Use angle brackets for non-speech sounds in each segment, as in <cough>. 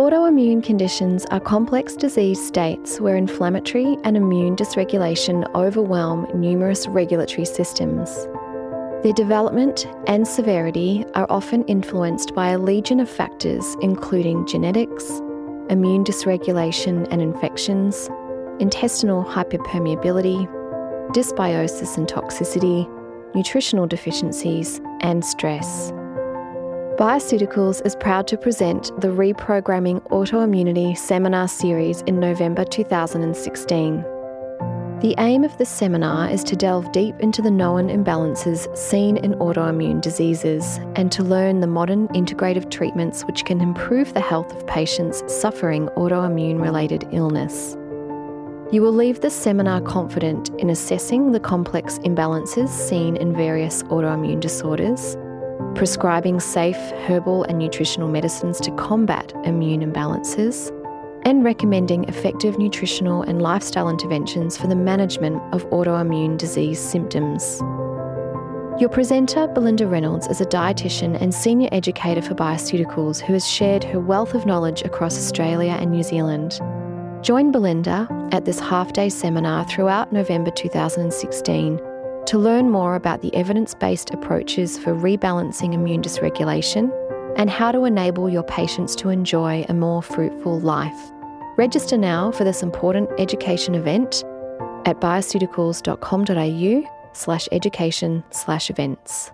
Autoimmune conditions are complex disease states where inflammatory and immune dysregulation overwhelm numerous regulatory systems. Their development and severity are often influenced by a legion of factors, including genetics, immune dysregulation and infections, intestinal hyperpermeability, dysbiosis and toxicity, nutritional deficiencies, and stress. Bioceuticals is proud to present the Reprogramming Autoimmunity seminar series in November 2016. The aim of this seminar is to delve deep into the known imbalances seen in autoimmune diseases and to learn the modern integrative treatments which can improve the health of patients suffering autoimmune related illness. You will leave the seminar confident in assessing the complex imbalances seen in various autoimmune disorders, prescribing safe herbal and nutritional medicines to combat immune imbalances and recommending effective nutritional and lifestyle interventions for the management of autoimmune disease symptoms. Your presenter, Belinda Reynolds, is a dietitian and senior educator for bioceuticals who has shared her wealth of knowledge across Australia and New Zealand. Join Belinda at this half day seminar throughout November 2016 to learn more about the evidence based approaches for rebalancing immune dysregulation and how to enable your patients to enjoy a more fruitful life. Register now for this important education event at bioceuticals.com.au slash education slash events.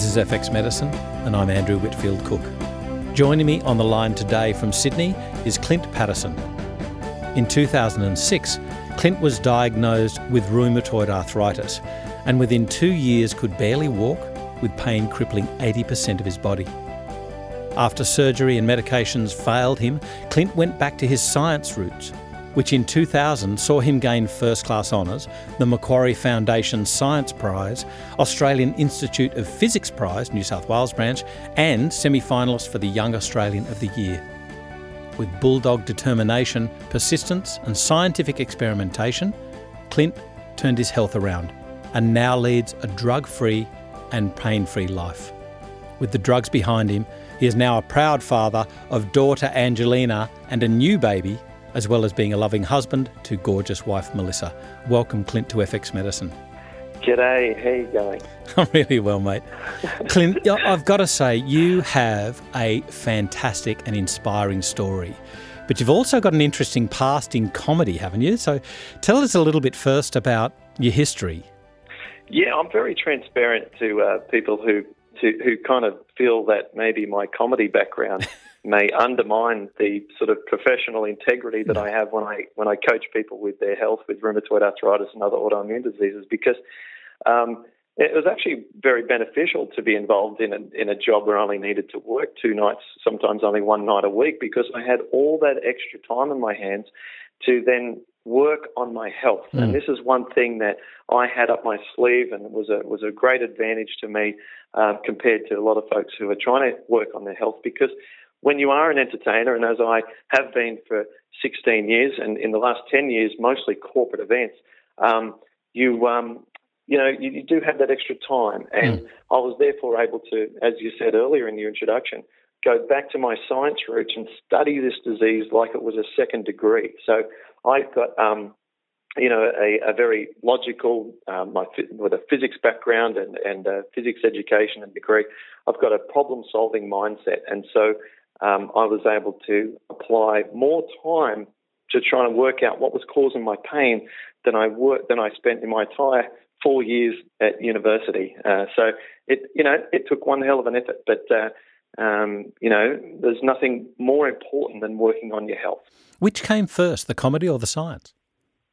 This is FX Medicine, and I'm Andrew Whitfield Cook. Joining me on the line today from Sydney is Clint Paddison. In 2006, Clint was diagnosed with rheumatoid arthritis and within two years could barely walk, with pain crippling 80% of his body. After surgery and medications failed him, Clint went back to his science roots which in 2000 saw him gain first class honours, the Macquarie Foundation Science Prize, Australian Institute of Physics Prize, New South Wales branch, and semi finalist for the Young Australian of the Year. With bulldog determination, persistence, and scientific experimentation, Clint turned his health around and now leads a drug free and pain free life. With the drugs behind him, he is now a proud father of daughter Angelina and a new baby as well as being a loving husband to gorgeous wife Melissa. Welcome, Clint, to FX Medicine. G'day, how you going? <laughs> I'm really well, mate. Clint, <laughs> I've got to say, you have a fantastic and inspiring story. But you've also got an interesting past in comedy, haven't you? So tell us a little bit first about your history. Yeah, I'm very transparent to uh, people who to, who kind of feel that maybe my comedy background <laughs> may undermine the sort of professional integrity that I have when I when I coach people with their health with rheumatoid arthritis and other autoimmune diseases because um, it was actually very beneficial to be involved in a, in a job where I only needed to work two nights, sometimes only one night a week, because I had all that extra time in my hands to then work on my health. Mm. And this is one thing that I had up my sleeve and was a was a great advantage to me uh, compared to a lot of folks who are trying to work on their health because when you are an entertainer, and as I have been for 16 years, and in the last 10 years, mostly corporate events, um, you um, you know you, you, do have that extra time, and mm. I was therefore able to, as you said earlier in your introduction, go back to my science roots and study this disease like it was a second degree. So I've got um, you know, a, a very logical, um, my, with a physics background and, and physics education and degree, I've got a problem solving mindset. And so um, I was able to apply more time to try and work out what was causing my pain than I worked than I spent in my entire four years at university. Uh, so it you know it took one hell of an effort, but uh, um, you know there's nothing more important than working on your health. Which came first, the comedy or the science?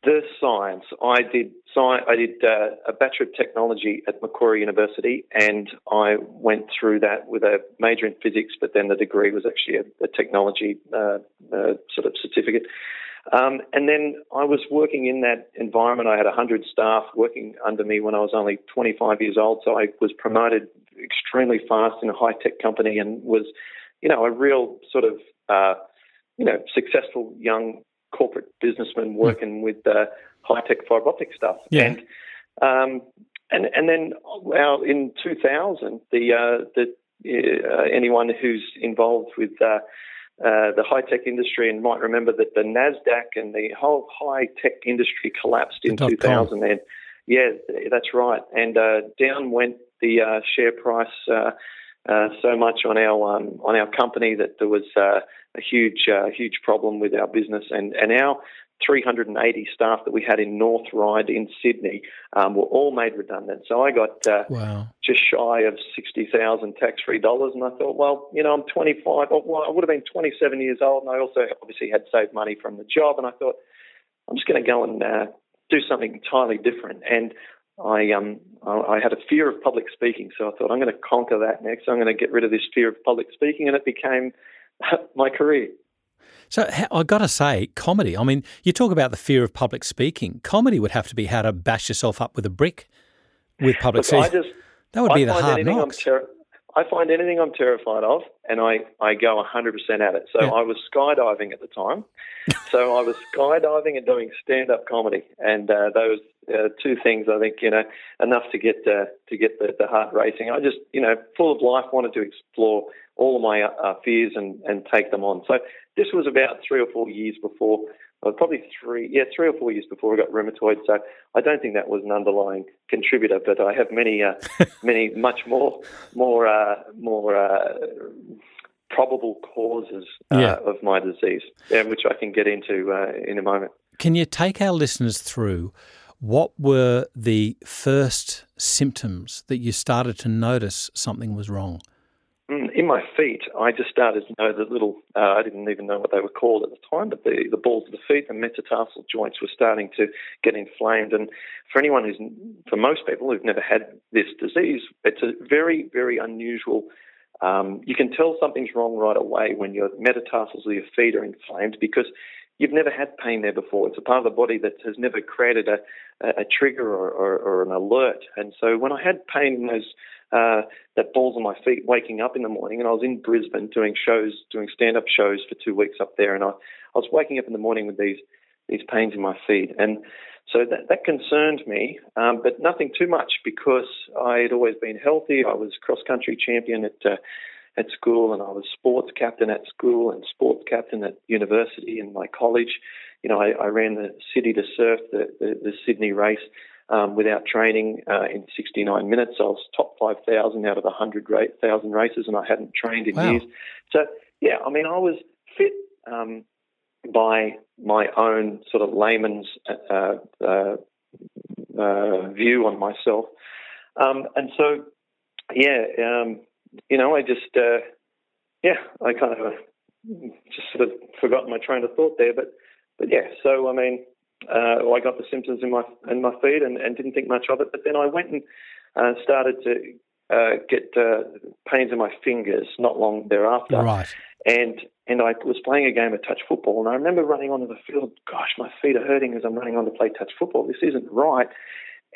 The science. I did science. I did uh, a Bachelor of Technology at Macquarie University, and I went through that with a major in physics. But then the degree was actually a, a technology uh, uh, sort of certificate. Um, and then I was working in that environment. I had 100 staff working under me when I was only 25 years old. So I was promoted extremely fast in a high tech company and was, you know, a real sort of, uh, you know, successful young corporate businessmen hmm. working with uh, high tech fiber optic stuff. Yeah. And, um, and and then well, in 2000, the uh, the uh, anyone who's involved with uh, uh, the high tech industry and might remember that the Nasdaq and the whole high tech industry collapsed in 2000. And yeah, that's right. And uh, down went the uh, share price uh, so much on our um, on our company that there was a huge huge problem with our business and and our 380 staff that we had in North Ryde in Sydney um, were all made redundant. So I got uh, wow. just shy of 60,000 tax-free dollars, and I thought, well, you know, I'm 25. Well, I would have been 27 years old, and I also obviously had saved money from the job, and I thought, I'm just going to go and uh, do something entirely different. And I um I had a fear of public speaking, so I thought I'm going to conquer that next. I'm going to get rid of this fear of public speaking, and it became <laughs> my career. So I got to say, comedy. I mean, you talk about the fear of public speaking. Comedy would have to be how to bash yourself up with a brick with <laughs> public speaking. <laughs> That would be the hard knocks. Ter- I find anything I'm terrified of, and I, I go 100% at it. So yeah. I was skydiving at the time. so I was skydiving and doing stand up comedy, and uh, those uh, two things I think you know enough to get uh, to get the, the heart racing. I just you know full of life wanted to explore all of my uh, fears and, and take them on. So this was about three or four years before, uh, probably three, yeah, three or four years before I got rheumatoid. So I don't think that was an underlying contributor, but I have many, uh, <laughs> many, much more, more, uh, more uh, probable causes uh, yeah. of my disease, which I can get into in a moment. Can you take our listeners through? What were the first symptoms that you started to notice something was wrong? Mm, in my feet, I just started to know the little, uh, I didn't even know what they were called at the time, but the, the balls of the feet, the metatarsal joints were starting to get inflamed. And for anyone who's, for most people who've never had this disease, it's a very, very unusual. Um, you can tell something's wrong right away when your metatarsals of your feet are inflamed because you've never had pain there before. It's a part of the body that has never created a, a trigger or, or, or an alert. And so when I had pain in those uh, that balls on my feet waking up in the morning. And I was in Brisbane doing shows, doing stand up shows for two weeks up there. And I, I was waking up in the morning with these, these pains in my feet. And so that, that concerned me, um, but nothing too much because I had always been healthy. I was cross country champion at, uh, at school and I was sports captain at school and sports captain at university and my college. You know, I, I ran the city to surf, the, the, the Sydney race um, without training uh, in 69 minutes. I was top 5,000 out of 100,000 races, and I hadn't trained in wow. years. So, yeah, I mean, I was fit um, by my own sort of layman's uh, uh, uh view on myself. Um, and so, yeah, um, you know, I just, uh, yeah, I kind of just sort of forgot my train of thought there. But, but yeah, so I mean, uh, I got the symptoms in my in my feet and, and didn't think much of it. But then I went and uh, started to uh, get uh, pains in my fingers not long thereafter. Right. And and I was playing a game of touch football, and I remember running onto the field. Gosh, my feet are hurting as I'm running on to play touch football. This isn't right.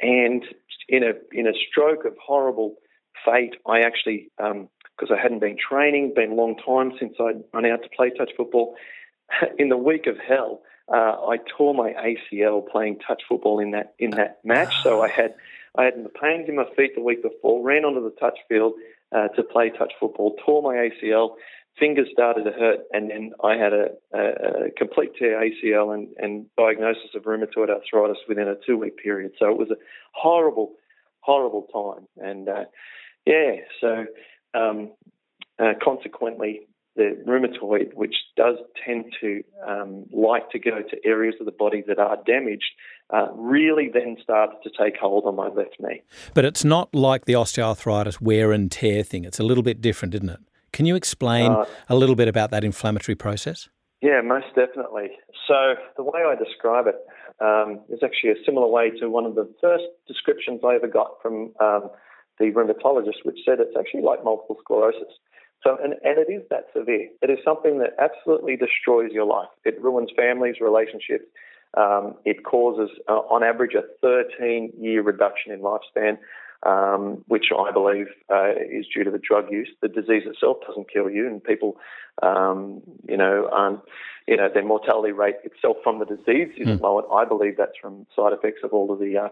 And in a in a stroke of horrible fate, I actually because um, I hadn't been training, been a long time since I'd run out to play touch football. <laughs> In the week of hell, uh, I tore my ACL playing touch football in that in that match. So I had I had the pains in my feet the week before. Ran onto the touch field uh, to play touch football. Tore my ACL. Fingers started to hurt, and then I had a, a, a complete tear ACL and, and diagnosis of rheumatoid arthritis within a two week period. So it was a horrible, horrible time. And uh, yeah, so um, uh, consequently, the rheumatoid, which does tend to um, like to go to areas of the body that are damaged, uh, really then started to take hold on my left knee. But it's not like the osteoarthritis wear and tear thing. It's a little bit different, isn't it? Can you explain uh, a little bit about that inflammatory process? Yeah, most definitely. So the way I describe it um, is actually a similar way to one of the first descriptions I ever got from um, the rheumatologist, which said it's actually like multiple sclerosis So, and, and it is that severe. It is something that absolutely destroys your life. It ruins families, relationships. Um, it causes, uh, on average, a 13 year reduction in lifespan, um, which I believe uh, is due to the drug use. The disease itself doesn't kill you, and people, um, you know, um, you know, their mortality rate itself from the disease isn't mm. lowered. I believe that's from side effects of all of the uh,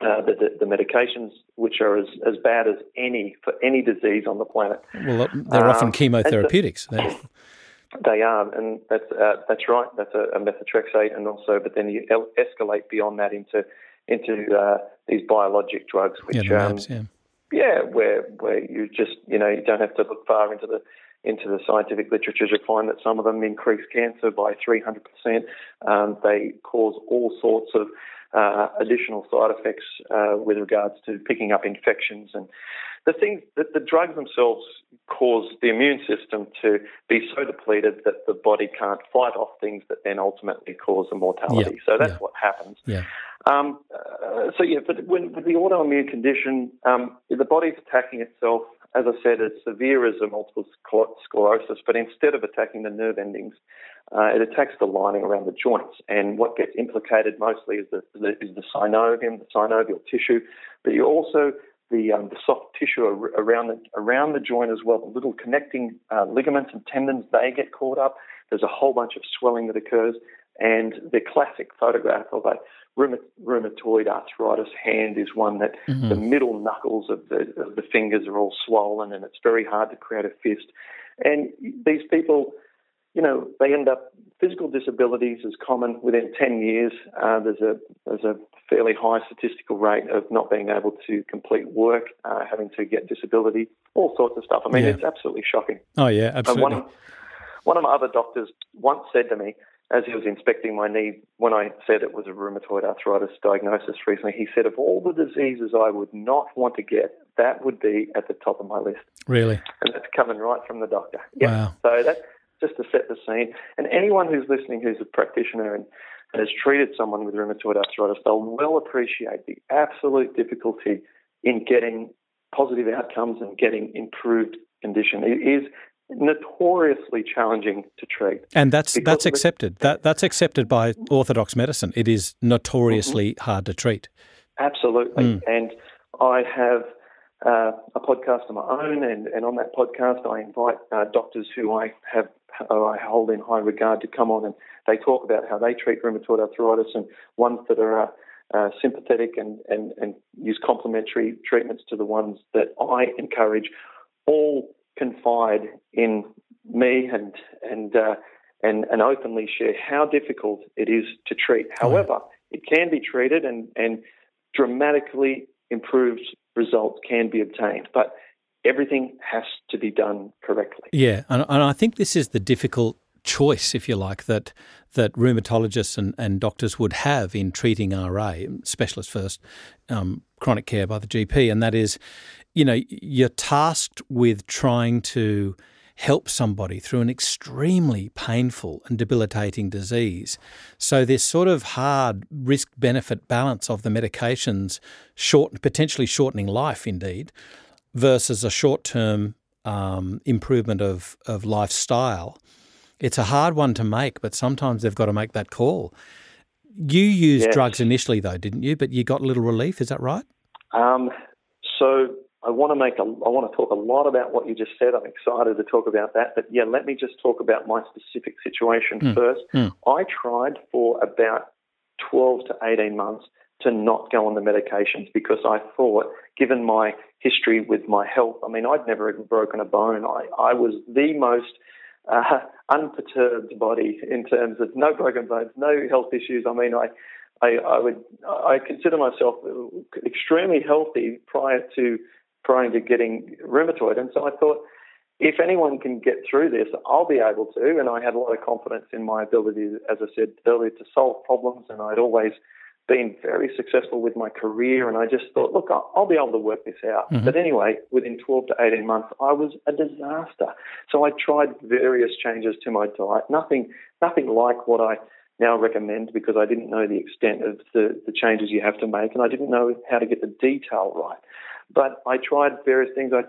uh, the, the, medications, which are as, as bad as any for any disease on the planet. Well, they're um, often chemotherapeutics. The, <laughs> they are, and that's uh, that's right. That's a, a, methotrexate, and also, but then you escalate beyond that into into uh, these biologic drugs, which yeah, um, yeah. yeah, where where you just you know you don't have to look far into the into the scientific literature to find that some of them increase cancer by 300%. Um, they cause all sorts of uh, additional side effects uh, with regards to picking up infections and the things that the drugs themselves cause the immune system to be so depleted that the body can't fight off things that then ultimately cause the mortality. Yeah, so that's yeah. what happens. Yeah. Um, uh, so yeah, but when, with the autoimmune condition, um, the body's attacking itself. As I said, as severe as a multiple sclerosis, but instead of attacking the nerve endings, uh, it attacks the lining around the joints. And what gets implicated mostly is the, the, is the synovium, the synovial tissue, but you also the, um, the soft tissue around the, around the joint as well. The little connecting uh, ligaments and tendons, they get caught up. There's a whole bunch of swelling that occurs. And the classic photograph of a rheumatoid arthritis hand is one that mm-hmm. the middle knuckles of the, of the fingers are all swollen and it's very hard to create a fist. And these people you know, they end up physical disabilities is common within 10 years. Uh, there's a there's a fairly high statistical rate of not being able to complete work, uh, having to get disability, all sorts of stuff. I mean, yeah. it's absolutely shocking. Oh yeah, absolutely. one, one of my other doctors once said to me, as he was inspecting my knee, when I said it was a rheumatoid arthritis diagnosis recently, he said, of all the diseases I would not want to get, that would be at the top of my list. Really? And that's coming right from the doctor. Yeah. Wow. So that just to set the scene. And anyone who's listening who's a practitioner and, has treated someone with rheumatoid arthritis, they'll well appreciate the absolute difficulty in getting positive outcomes and getting improved condition. It is notoriously challenging to treat. And that's that's accepted. That that's accepted by orthodox medicine. It is notoriously mm-hmm. hard to treat. Absolutely. Mm. And I have uh, a podcast of my own, and, and on that podcast, I invite uh, doctors who I have I hold in high regard to come on, and they talk about how they treat rheumatoid arthritis, and ones that are uh, uh, sympathetic and, and, and use complementary treatments to the ones that I encourage. All confide in me and and uh, and and openly share how difficult it is to treat. However, it can be treated, and and dramatically improved results can be obtained. But everything has to be done correctly. Yeah, and, and I think this is the difficult choice, if you like, that that rheumatologists and, and doctors would have in treating RA, specialist first, um, chronic care by the GP, and that is, you know, you're tasked with trying to help somebody through an extremely painful and debilitating disease. So this sort of hard risk benefit balance of the medications, short potentially shortening life, indeed, versus a short term um, improvement of of lifestyle. It's a hard one to make, but sometimes they've got to make that call. You used yes. drugs initially, though, didn't you? But you got a little relief. Is that right? Um, so I want to make a, I want to talk a lot about what you just said. I'm excited to talk about that. But yeah, let me just talk about my specific situation mm. first. Mm. I tried for about 12 to 18 months to not go on the medications because I thought, given my history with my health, I mean, I'd never even broken a bone. I, I was the most uh, unperturbed body in terms of no broken bones, no health issues. I mean, I, I, I would, I consider myself extremely healthy prior to prior to getting rheumatoid, and so I thought, if anyone can get through this, I'll be able to. And I had a lot of confidence in my ability, as I said earlier, to solve problems, and I'd always been very successful with my career, and I just thought, look, I'll be able to work this out. Mm-hmm. But anyway, within 12 to 18 months, I was a disaster. So I tried various changes to my diet, nothing, nothing like what I now recommend because I didn't know the extent of the, the changes you have to make, and I didn't know how to get the detail right. But I tried various things. I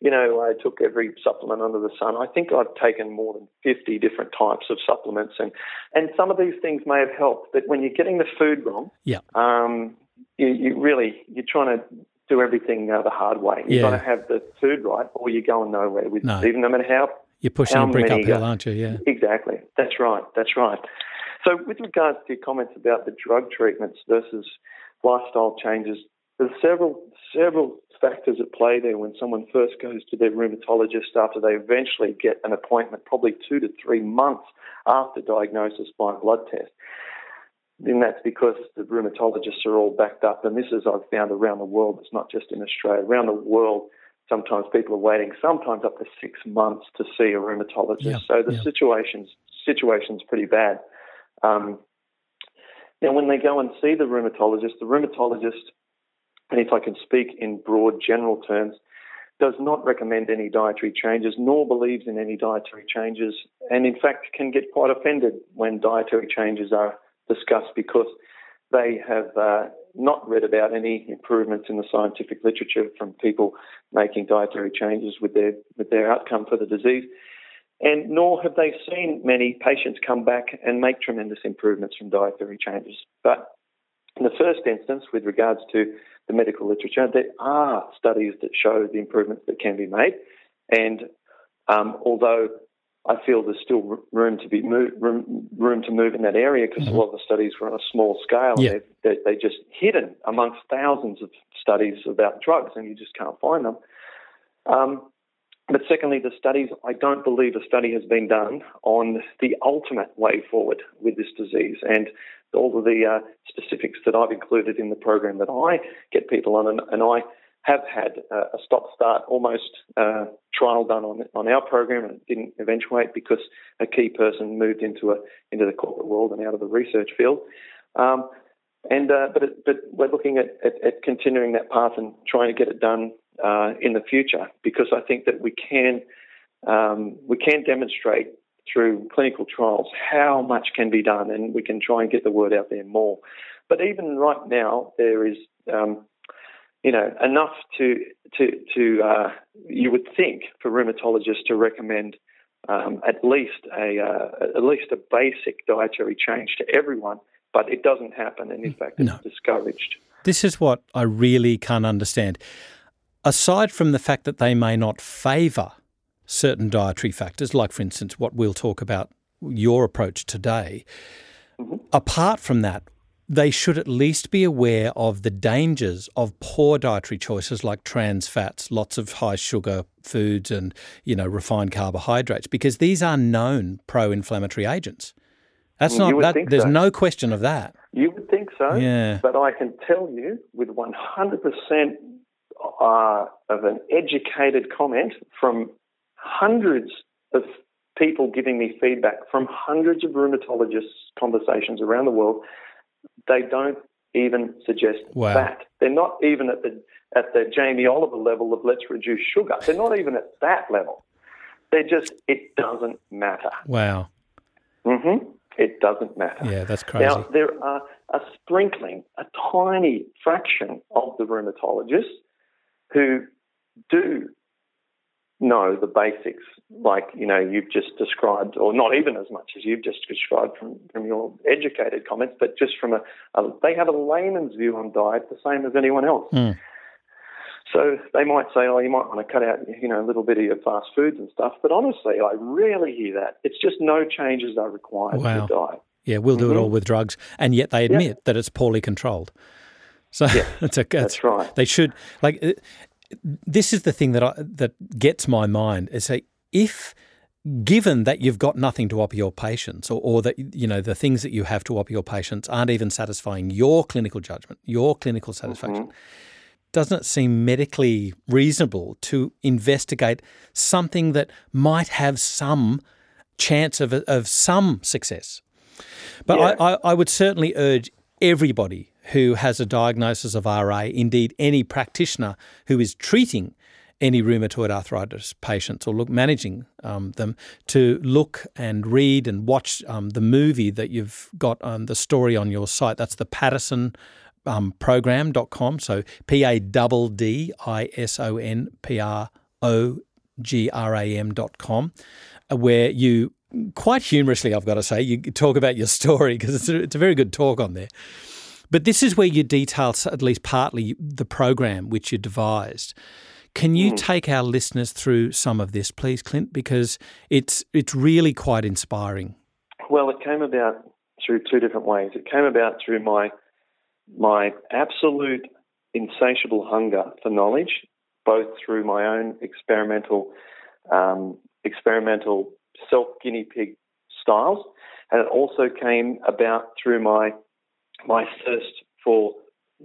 you know, I took every supplement under the sun. I think I've taken more than 50 different types of supplements, and, and some of these things may have helped. But when you're getting the food wrong, yeah, um, you, you really you're trying to do everything uh, the hard way. You've Yeah. got to have the food right, or you're going nowhere with No. even no matter how You're pushing How a brick uphill, uh, aren't you? Yeah. Exactly. That's right. That's right. So, with regards to your comments about the drug treatments versus lifestyle changes, there's several several factors at play there when someone first goes to their rheumatologist after they eventually get an appointment, probably two to three months after diagnosis by a blood test. Then that's because the rheumatologists are all backed up, and this is I've found around the world. It's not just in Australia. Around the world, sometimes people are waiting, sometimes up to six months to see a rheumatologist. Yeah, so the yeah. situation's situation's pretty bad. Um, now, when they go and see the rheumatologist, the rheumatologist, and if I can speak in broad general terms, does not recommend any dietary changes, nor believes in any dietary changes, and in fact can get quite offended when dietary changes are discussed because they have uh, not read about any improvements in the scientific literature from people making dietary changes with their with their outcome for the disease, and nor have they seen many patients come back and make tremendous improvements from dietary changes. But in the first instance, with regards to the medical literature, there are studies that show the improvements that can be made, and um, although I feel there's still room to be move, room, room to move in that area because Mhm. a lot of the studies were on a small scale. Yeah. They're, they're, they're just hidden amongst thousands of studies about drugs, and you just can't find them. Um, but secondly, the studies, I don't believe a study has been done on the ultimate way forward with this disease. And all of the uh, specifics that I've included in the program that I get people on, and, and I have had uh, a stop-start almost uh, trial done on on our program, and didn't eventuate because a key person moved into a into the corporate world and out of the research field. Um, and uh, but it, but we're looking at, at, at continuing that path and trying to get it done uh, in the future because I think that we can um, we can demonstrate through clinical trials how much can be done, and we can try and get the word out there more. But even right now, there is um, you know enough to to to uh, you would think for rheumatologists to recommend um, at least a uh, at least a basic dietary change to everyone, but it doesn't happen, and in fact, it's No. discouraged. This is what I really can't understand. Aside from the fact that they may not favour certain dietary factors, like, for instance, what we'll talk about your approach today, Mhm. apart from that, they should at least be aware of the dangers of poor dietary choices like trans fats, lots of high sugar foods, and you know refined carbohydrates, because these are known pro-inflammatory agents. That's Well, not that. There's so. no question of that. You would think so, Yeah. but I can tell you with 100% uh, of an educated comment from hundreds of people giving me feedback from hundreds of rheumatologists' conversations around the world, they don't even suggest Wow. that. They're not even at the at the Jamie Oliver level of let's reduce sugar. They're not even at that level. They're just it doesn't matter. Wow. hmm It doesn't matter. Yeah, that's crazy. Now, there are a sprinkling, a tiny fraction of the rheumatologists who do know the basics, like you know you've just described, or not even as much as you've just described from, from your educated comments, but just from a, a they have a layman's view on diet, the same as anyone else. Mm. So they might say, oh, you might want to cut out, you know, a little bit of your fast foods and stuff. But honestly, I rarely hear that. It's just no changes are required Wow. to diet. Yeah, we'll do it Mhm. all with drugs, and yet they admit that it's poorly controlled. So Yeah, <laughs> it's a, it's, That's right. they should like. uh, This is the thing that I, that gets my mind is say if given that you've got nothing to offer your patients or, or that you know the things that you have to offer your patients aren't even satisfying your clinical judgment your clinical satisfaction Mhm. doesn't it seem medically reasonable to investigate something that might have some chance of, of some success? But Yeah. I, I, I would certainly urge everybody who has a diagnosis of RA, indeed any practitioner who is treating any rheumatoid arthritis patients or look managing um, them to look and read and watch um, the movie that you've got um, the story on your site. That's the Paddison um, program.com. So P A D D I S O N P R O G R A M dot com, uh, where you quite humorously, I've got to say, you talk about your story because it's a, it's a very good talk on there. But this is where you detail, at least partly, the program which you devised. Can you mm. take our listeners through some of this, please, Clint? Because it's it's really quite inspiring. Well, it came about through two different ways. It came about through my my absolute insatiable hunger for knowledge, both through my own experimental um, experimental self guinea pig styles, and it also came about through my my thirst for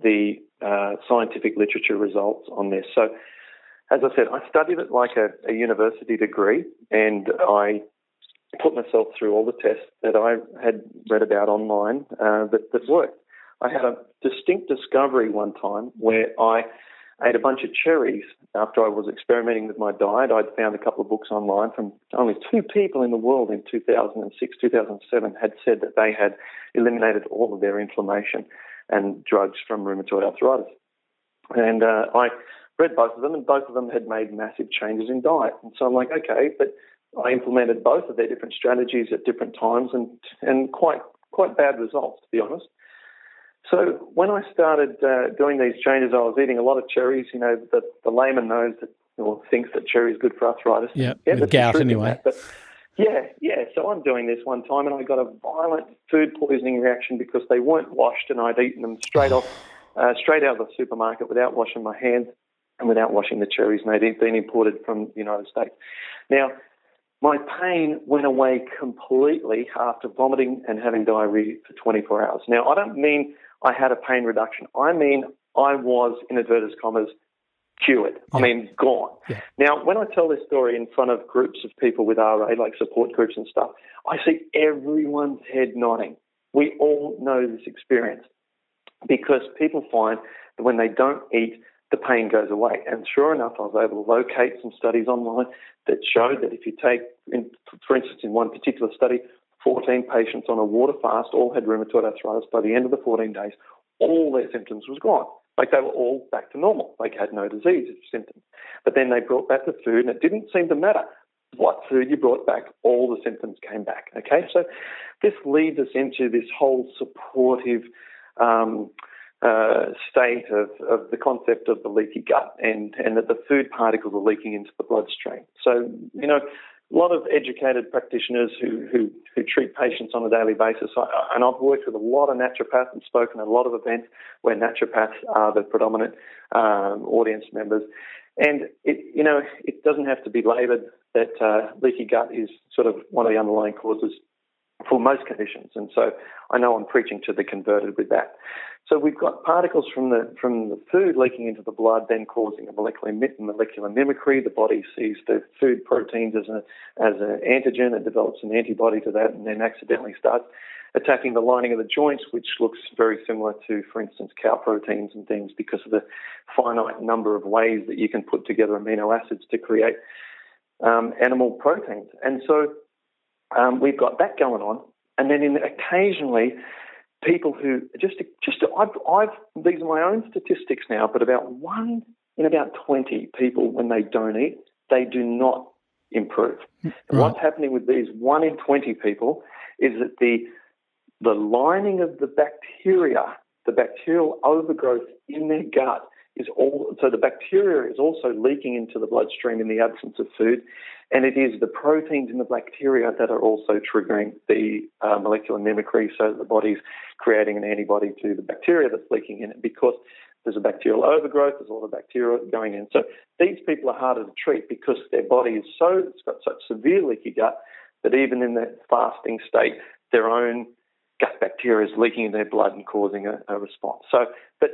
the uh, scientific literature results on this. So, as I said, I studied it like a, a university degree, and I put myself through all the tests that I had read about online uh, that, that worked. I had a distinct discovery one time where I ate a bunch of cherries after I was experimenting with my diet. I'd found a couple of books online from only two people in the world in 2006, 2007 had said that they had eliminated all of their inflammation and drugs from rheumatoid arthritis. And uh, I read both of them, and both of them had made massive changes in diet. And so I'm like, okay, but I implemented both of their different strategies at different times, and and quite quite bad results, to be honest. So when I started uh, doing these changes, I was eating a lot of cherries. You know, the, the layman knows that or thinks that cherry is good for arthritis. Yeah, yeah with gout anyway. But yeah, yeah. So I'm doing this one time, and I got a violent food poisoning reaction because they weren't washed, and I'd eaten them straight off, <sighs> uh, straight out of the supermarket without washing my hands and without washing the cherries, and they'd been imported from the United States. Now, my pain went away completely after vomiting and having diarrhea for 24 hours. Now, I don't mean I had a pain reduction. I mean, I was, in inverted commas, cured. Yeah. I mean, gone. Yeah. Now, when I tell this story in front of groups of people with RA, like support groups and stuff, I see everyone's head nodding. We all know this experience because people find that when they don't eat, the pain goes away. And sure enough, I was able to locate some studies online that showed that if you take, in, for instance, in one particular study, 14 patients on a water fast all had rheumatoid arthritis. By the end of the 14 days, all their symptoms was gone. Like they were all back to normal. Like had no disease symptoms. But then they brought back the food, and it didn't seem to matter what food you brought back. All the symptoms came back. Okay, so this leads us into this whole supportive. Um, uh, state of, of the concept of the leaky gut and, and that the food particles are leaking into the bloodstream. So, you know, a lot of educated practitioners who, who, who treat patients on a daily basis. And I've worked with a lot of naturopaths and spoken at a lot of events where naturopaths are the predominant um, audience members. And it, you know, it doesn't have to be laboured that uh, leaky gut is sort of one of the underlying causes for most conditions. And so I know I'm preaching to the converted with that. So we've got particles from the from the food leaking into the blood, then causing a molecular molecular mimicry. The body sees the food proteins as a as an antigen, it develops an antibody to that, and then accidentally starts attacking the lining of the joints, which looks very similar to, for instance, cow proteins and things, because of the finite number of ways that you can put together amino acids to create um, animal proteins. And so um, we've got that going on, and then in, occasionally people who just just I've, I've these are my own statistics now, but about one in about twenty people when they don't eat, they do not improve. Right. And what's happening with these one in twenty people is that the the lining of the bacteria, the bacterial overgrowth in their gut is all so the bacteria is also leaking into the bloodstream in the absence of food, and it is the proteins in the bacteria that are also triggering the uh, molecular mimicry, so the body's creating an antibody to the bacteria that's leaking in it because there's a bacterial overgrowth, there's a lot of bacteria going in. So these people are harder to treat because their body is so it's got such severe leaky gut that even in that fasting state, their own gut bacteria is leaking in their blood and causing a, a response. So, but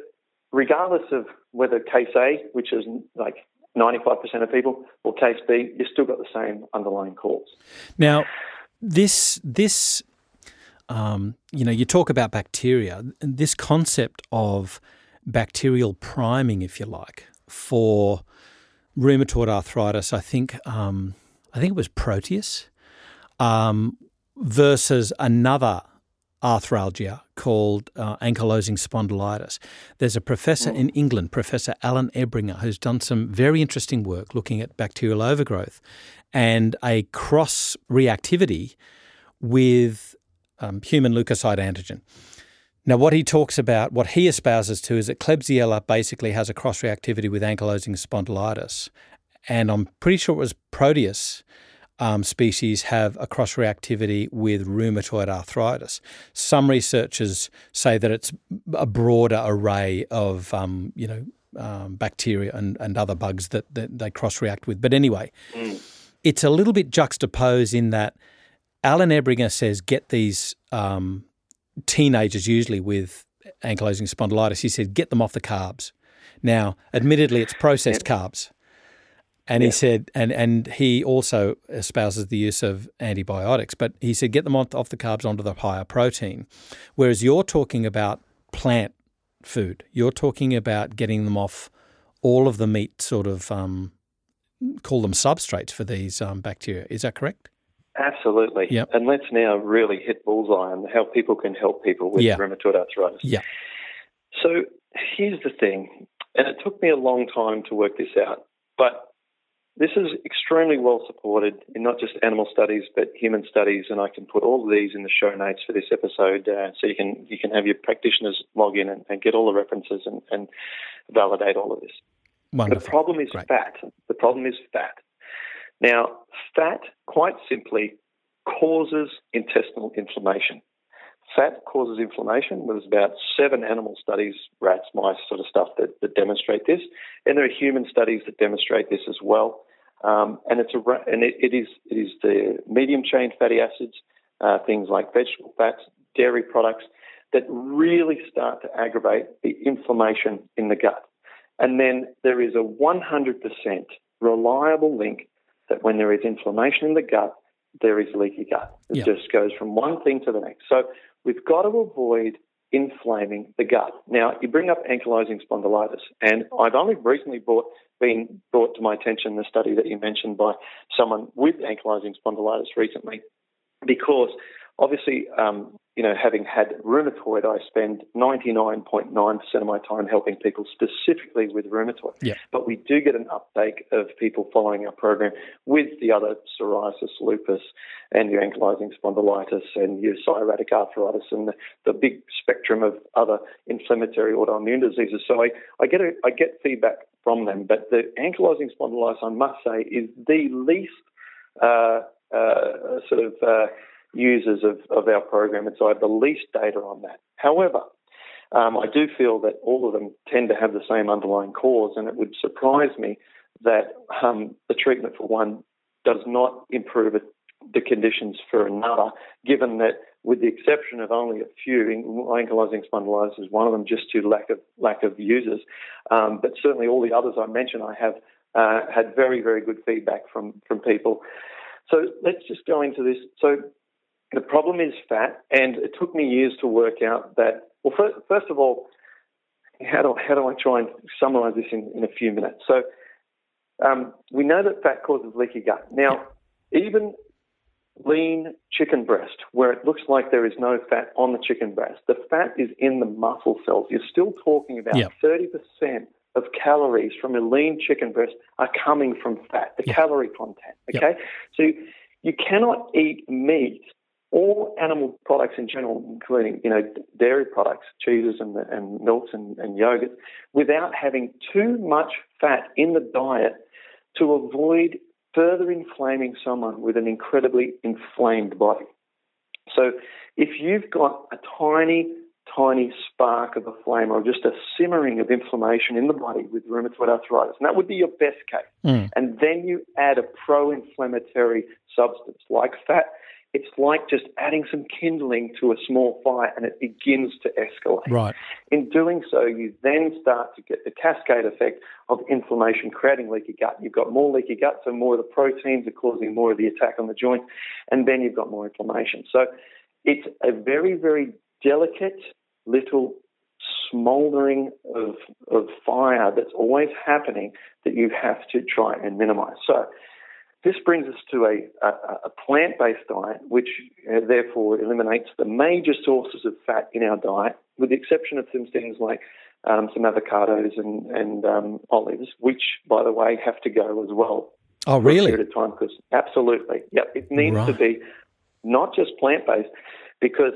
regardless of whether case A, which is like 95% of people, or case B, you've still got the same underlying cause. Now, this this um, you know, you talk about bacteria, this concept of bacterial priming, if you like, for rheumatoid arthritis. I think um, I think it was Proteus um, versus another arthralgia called uh, ankylosing spondylitis. There's a professor in England, Professor Alan Ebringer, who's done some very interesting work looking at bacterial overgrowth and a cross reactivity with um, human leukocyte antigen. Now, what he talks about, what he espouses to, is that Klebsiella basically has a cross reactivity with ankylosing spondylitis. And I'm pretty sure it was Proteus um, species have a cross reactivity with rheumatoid arthritis. Some researchers say that it's a broader array of, um, you know, um, bacteria and, and other bugs that, that they cross react with. But anyway, mm. it's a little bit juxtaposed in that Alan Ebringer says get these um, teenagers, usually with ankylosing spondylitis, he said get them off the carbs. Now, admittedly, it's processed carbs. And yeah. he said, and, and he also espouses the use of antibiotics, but he said, get them off, the carbs onto the higher protein. Whereas you're talking about plant food, you're talking about getting them off all of the meat, sort of um, call them substrates for these um, bacteria. Is that correct? Absolutely. Yep. And let's now really hit bullseye on how people can help people with rheumatoid arthritis. Yeah. So here's the thing, and it took me a long time to work this out, but this is extremely well supported in not just animal studies but human studies, and I can put all of these in the show notes for this episode, uh, so you can you can have your practitioners log in and, and get all the references and, and, validate all of this. Wonderful. The problem is Great. fat. The problem is fat. Now, fat, quite simply, causes intestinal inflammation. Fat causes inflammation. There's about seven animal studies, rats, mice, sort of stuff that, that demonstrate this, and there are human studies that demonstrate this as well. Um, and it's a and it, it is it is the medium chain fatty acids, uh, things like vegetable fats, dairy products that really start to aggravate the inflammation in the gut. And then there is a 100% reliable link that when there is inflammation in the gut, there is leaky gut. It yep. just goes from one thing to the next. So we've got to avoid inflaming the gut. Now, you bring up ankylosing spondylitis, and I've only recently been brought to my attention the study that you mentioned by someone with ankylosing spondylitis recently, because obviously um, you know, having had rheumatoid, I spend 99.9% of my time helping people specifically with rheumatoid. Yeah. But we do get an uptake of people following our program with the other psoriasis, lupus, and your ankylosing spondylitis and your psoriatic arthritis and the, the big spectrum of other inflammatory autoimmune diseases. So I, I, get a, I get feedback from them. But the ankylosing spondylitis, I must say, is the least uh, uh, sort of uh, users of, of our program, and so I have the least data on that. However, um, I do feel that all of them tend to have the same underlying cause, and it would surprise me that um, the treatment for one does not improve the conditions for another, given that, with the exception of only a few, ankylosing spondylitis is one of them, just to lack of lack of users. Um, but certainly, all the others I mentioned, I have uh, had very, very good feedback from from people. So let's just go into this. So the problem is fat, and it took me years to work out that. Well, first, first of all, how do, how do I try and summarize this in, in a few minutes? So, um, we know that fat causes leaky gut. Now, even lean chicken breast, where it looks like there is no fat on the chicken breast, the fat is in the muscle cells. You're still talking about yep. 30% of calories from a lean chicken breast are coming from fat, the yep. calorie content. Okay? Yep. So you cannot eat meat all animal products in general, including you know dairy products, cheeses and, and milks and, and yogurt, without having too much fat in the diet to avoid further inflaming someone with an incredibly inflamed body. So if you've got a tiny, tiny spark of a flame or just a simmering of inflammation in the body with rheumatoid arthritis, and that would be your best case, mm. and then you add a pro-inflammatory substance like fat, it's like just adding some kindling to a small fire and it begins to escalate. Right. In doing so, you then start to get the cascade effect of inflammation creating leaky gut. You've got more leaky gut, so more of the proteins are causing more of the attack on the joint, and then you've got more inflammation. So it's a very, very delicate little smoldering of, of fire that's always happening that you have to try and minimize. So this brings us to a, a, a plant based diet, which uh, therefore eliminates the major sources of fat in our diet, with the exception of some things like um, some avocados and, and um, olives, which, by the way, have to go as well. Oh, really? For a period of time, because absolutely, yeah, it needs Right. to be not just plant based, because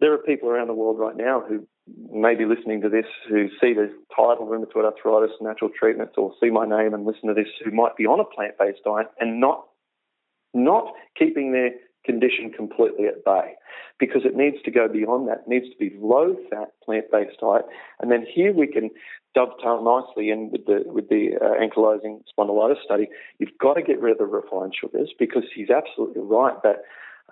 there are people around the world right now who may be listening to this who see the title rheumatoid arthritis natural treatments or see my name and listen to this who might be on a plant based diet and not not keeping their condition completely at bay because it needs to go beyond that. It needs to be low fat plant based diet. And then here we can dovetail nicely in with the with the uh, ankylosing spondylitis study. You've got to get rid of the refined sugars because he's absolutely right that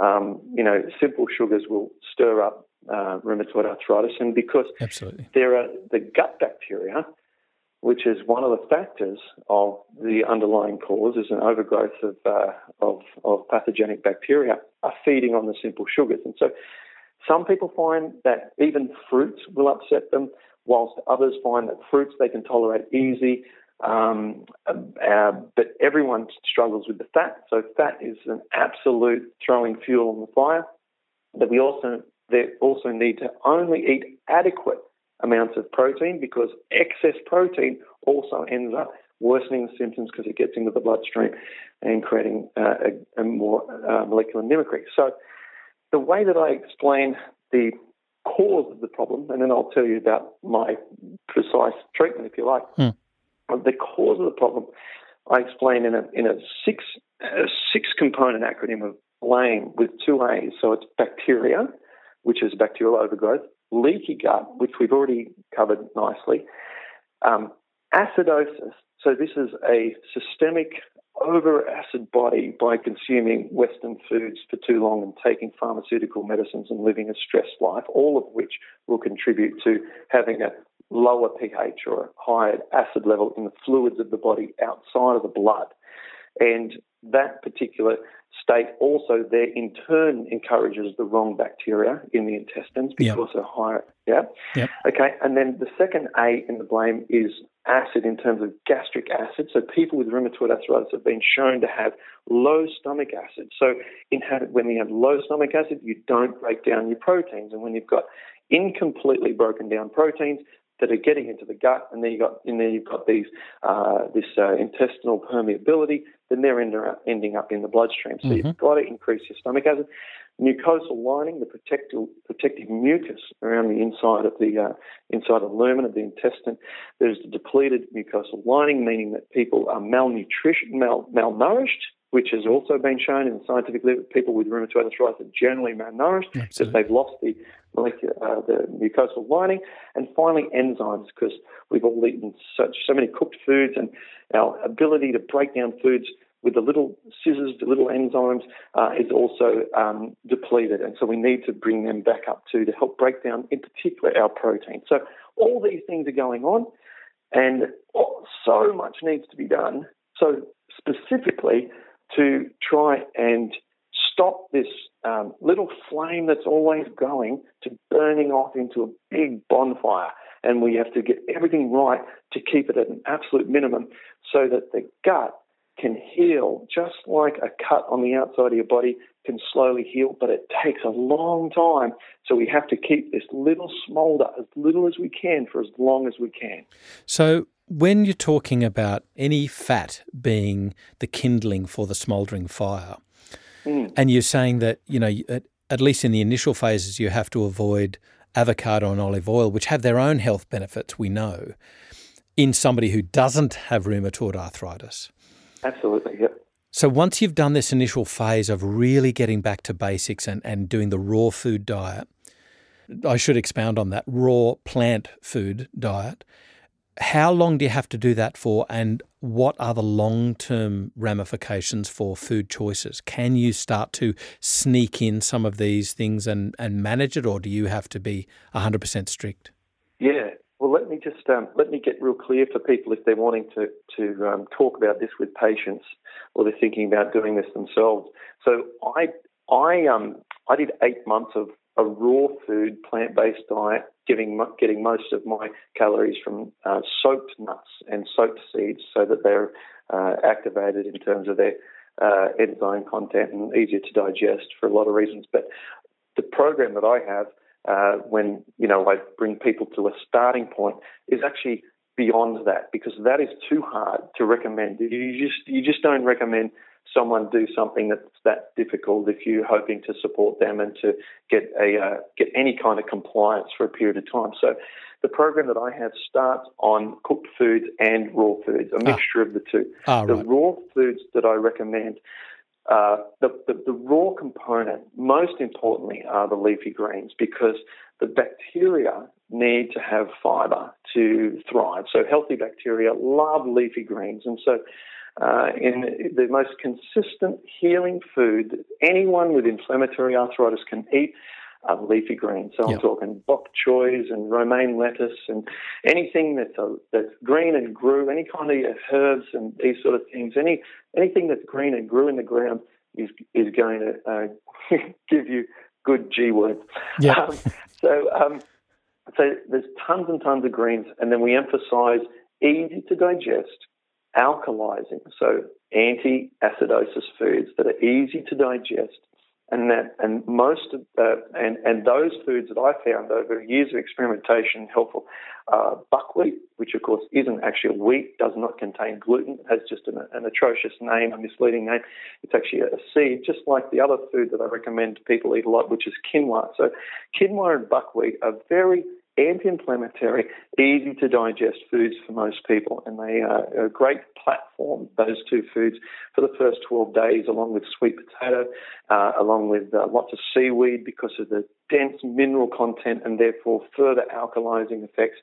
um, you know simple sugars will stir up uh, rheumatoid arthritis, and because Absolutely. there are the gut bacteria, which is one of the factors of the underlying cause, is an overgrowth of, uh, of, of pathogenic bacteria, are feeding on the simple sugars. And so some people find that even fruits will upset them, whilst others find that fruits they can tolerate easy. Um, uh, but everyone struggles with the fat. So fat is an absolute throwing fuel on the fire. But we also they also need to only eat adequate amounts of protein because excess protein also ends up worsening the symptoms because it gets into the bloodstream and creating uh, a, a, more uh, molecular mimicry. So the way that I explain the cause of the problem, and then I'll tell you about my precise treatment, if you like. Hmm. The cause of the problem, I explain in a in a six a six component acronym of BLAME with two A's. So it's bacteria, which is bacterial overgrowth, leaky gut, which we've already covered nicely, um, acidosis. So this is a systemic over acid body by consuming Western foods for too long and taking pharmaceutical medicines and living a stressed life, all of which will contribute to having a lower pH or a higher acid level in the fluids of the body outside of the blood. And that particular state also there in turn encourages the wrong bacteria in the intestines Yep. because of higher yeah. Yep. Okay, and then the second A in the blame is acid in terms of gastric acid. So people with rheumatoid arthritis have been shown to have low stomach acid. So in when you have low stomach acid, you don't break down your proteins, and when you've got incompletely broken down proteins that are getting into the gut, and then you got in there you've got these uh, this uh, intestinal permeability, then they're up, ending up in the bloodstream. So Mhm. you've got to increase your stomach acid. Mucosal lining, the protective protective mucus around the inside of the uh, inside of the lumen of the intestine. There's the depleted mucosal lining, meaning that people are malnutrition, mal, malnourished, which has also been shown in scientific literature. People with rheumatoid arthritis are generally malnourished because they've lost the molecular, uh, the mucosal lining, and finally enzymes because we've all eaten such so many cooked foods, and our ability to break down foods with the little scissors, the little enzymes, uh, is also um, depleted, and so we need to bring them back up too to help break down, in particular, our protein. So all these things are going on, and oh, so much needs to be done. So specifically to try and stop this um, little flame that's always going to burning off into a big bonfire. And we have to get everything right to keep it at an absolute minimum so that the gut can heal just like a cut on the outside of your body can slowly heal, but it takes a long time. So we have to keep this little smolder as little as we can for as long as we can. So, when you're talking about any fat being the kindling for the smouldering fire, Mm. and you're saying that, you know, at, at least in the initial phases, you have to avoid avocado and olive oil, which have their own health benefits, we know, in somebody who doesn't have rheumatoid arthritis. Absolutely, yep. So once you've done this initial phase of really getting back to basics and, and doing the raw food diet, I should expound on that raw plant food diet. How long do you have to do that for, and what are the long term ramifications for food choices? Can you start to sneak in some of these things and, and manage it, or do you have to be 100% strict? Yeah. Well, let me just um, let me get real clear for people if they're wanting to to um, talk about this with patients or they're thinking about doing this themselves. So I I um I did eight months of a raw food plant based diet, giving getting most of my calories from uh, soaked nuts and soaked seeds, so that they're uh, activated in terms of their uh, enzyme content and easier to digest for a lot of reasons. But the program that I have, uh, when you know I bring people to a starting point, is actually beyond that because that is too hard to recommend. You just you just don't recommend someone do something that's that difficult if you're hoping to support them and to get a uh, get any kind of compliance for a period of time. So the program that I have starts on cooked foods and raw foods, a ah. mixture ah. of the two. Ah, the right. raw foods that I recommend, uh, the, the, the raw component, most importantly, are the leafy greens because the bacteria need to have fiber to thrive. So healthy bacteria love leafy greens, and so uh, in the most consistent healing food that anyone with inflammatory arthritis can eat are leafy greens. So I'm talking bok choys and romaine lettuce and anything that's a, that's green and grew, any kind of herbs and these sort of things. Any anything that's green and grew in the ground is is going to uh, <laughs> give you good G words. Yeah. Um, so um, so there's tons and tons of greens, and then we emphasise easy to digest alkalizing, so anti-acidosis foods that are easy to digest, and that and most of and and those foods that I found over years of experimentation helpful. Uh, buckwheat, which of course isn't actually a wheat, does not contain gluten. Has just an, an atrocious name, a misleading name. It's actually a seed, just like the other food that I recommend people eat a lot, which is quinoa. So quinoa and buckwheat are very anti-inflammatory, easy to digest foods for most people, and they are a great platform. Those two foods for the first 12 days, along with sweet potato, uh, along with uh, lots of seaweed because of the dense mineral content and therefore further alkalizing effects,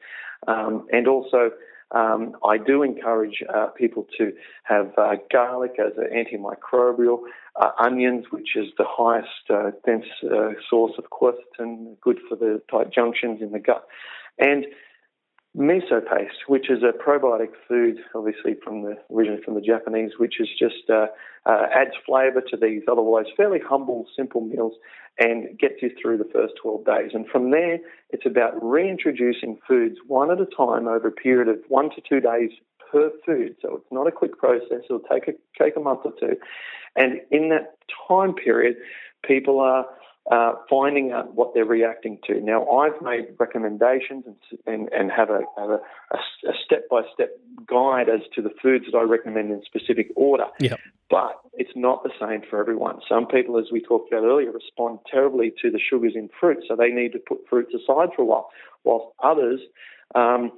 um, and also um, I do encourage uh, people to have uh, garlic as an antimicrobial, uh, onions, which is the highest uh, dense uh, source of quercetin, good for the tight junctions in the gut, and miso paste, which is a probiotic food, obviously from the originally from the Japanese, which is just uh, uh, adds flavour to these otherwise fairly humble, simple meals, and gets you through the first 12 days. And from there, it's about reintroducing foods one at a time over a period of one to two days per food. So it's not a quick process. It'll take a take a month or two, and in that time period, people are uh, finding out what they're reacting to. Now, I've made recommendations and, and, and have, a, have a, a, step-by-step guide as to the foods that I recommend in specific order. Yep. But it's not the same for everyone. Some people, as we talked about earlier, respond terribly to the sugars in fruit, so they need to put fruits aside for a while, whilst others um,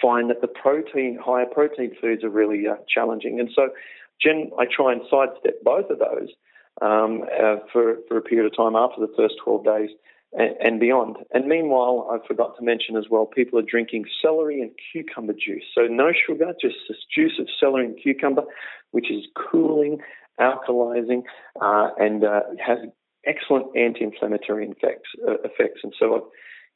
find that the protein, higher protein foods are really uh, challenging. And so, Jen, I try and sidestep both of those um, uh, for, for a period of time after the first 12 days and, and, beyond. And meanwhile, I forgot to mention as well, people are drinking celery and cucumber juice. So no sugar, just this juice of celery and cucumber, which is cooling, alkalizing, uh, and uh, has excellent anti-inflammatory effects. Uh, effects. And so I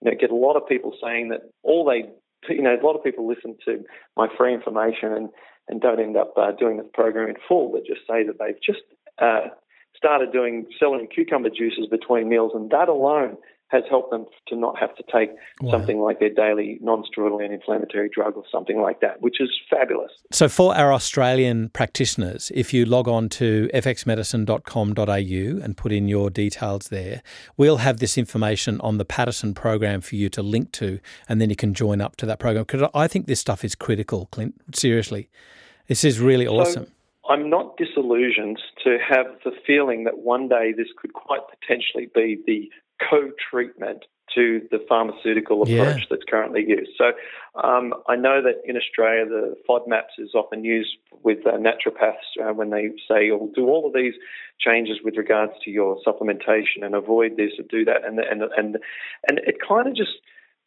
you know, get a lot of people saying that all they you know, a lot of people listen to my free information and, and don't end up uh, doing the program in full, but just say that they've just uh, started doing selling cucumber juices between meals, and that alone has helped them to not have to take wow. something like their daily non-steroidal anti-inflammatory drug or something like that, which is fabulous. So for our Australian practitioners, if you log on to fxmedicine.com.au and put in your details there, we'll have this information on the Paddison program for you to link to, and then you can join up to that program. Because I think this stuff is critical, Clint. Seriously, this is really awesome. So, I'm not disillusioned to have the feeling that one day this could quite potentially be the co treatment to the pharmaceutical approach yeah. that's currently used. So um, I know that in Australia, the FODMAPs is often used with uh, naturopaths uh, when they say, "Oh, do all of these changes with regards to your supplementation and avoid this or do that," and and and and it kind of just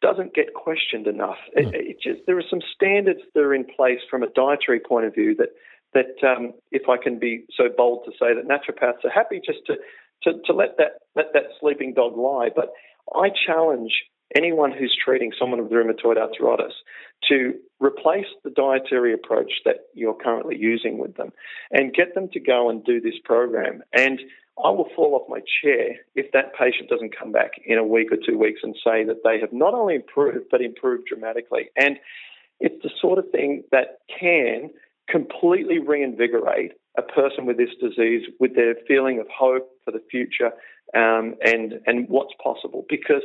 doesn't get questioned enough. Mm. It, hmm. it just there are some standards that are in place from a dietary point of view that that um, if I can be so bold to say that naturopaths are happy just to, to, to let that let that sleeping dog lie. But I challenge anyone who's treating someone with rheumatoid arthritis to replace the dietary approach that you're currently using with them and get them to go and do this program. And I will fall off my chair if that patient doesn't come back in a week or two weeks and say that they have not only improved, but improved dramatically. And it's the sort of thing that can completely reinvigorate a person with this disease with their feeling of hope for the future um, and and what's possible because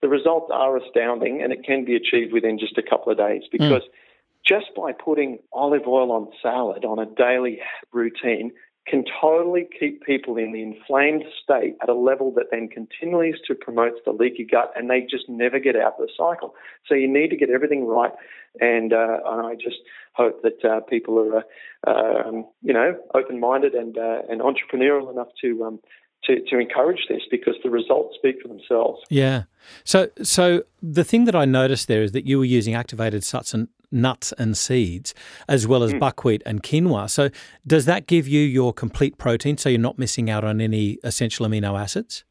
the results are astounding and it can be achieved within just a couple of days because mm. just by putting olive oil on salad on a daily routine can totally keep people in the inflamed state at a level that then continues to promote the leaky gut and they just never get out of the cycle. So you need to get everything right. And, uh, I just hope that uh, people are, uh, um, you know, open-minded and, uh, and entrepreneurial enough to, um, to, to encourage this because the results speak for themselves. Yeah. So so the thing that I noticed there is that you were using activated and nuts and seeds as well as mm. buckwheat and quinoa. So does that give you your complete protein so you're not missing out on any essential amino acids?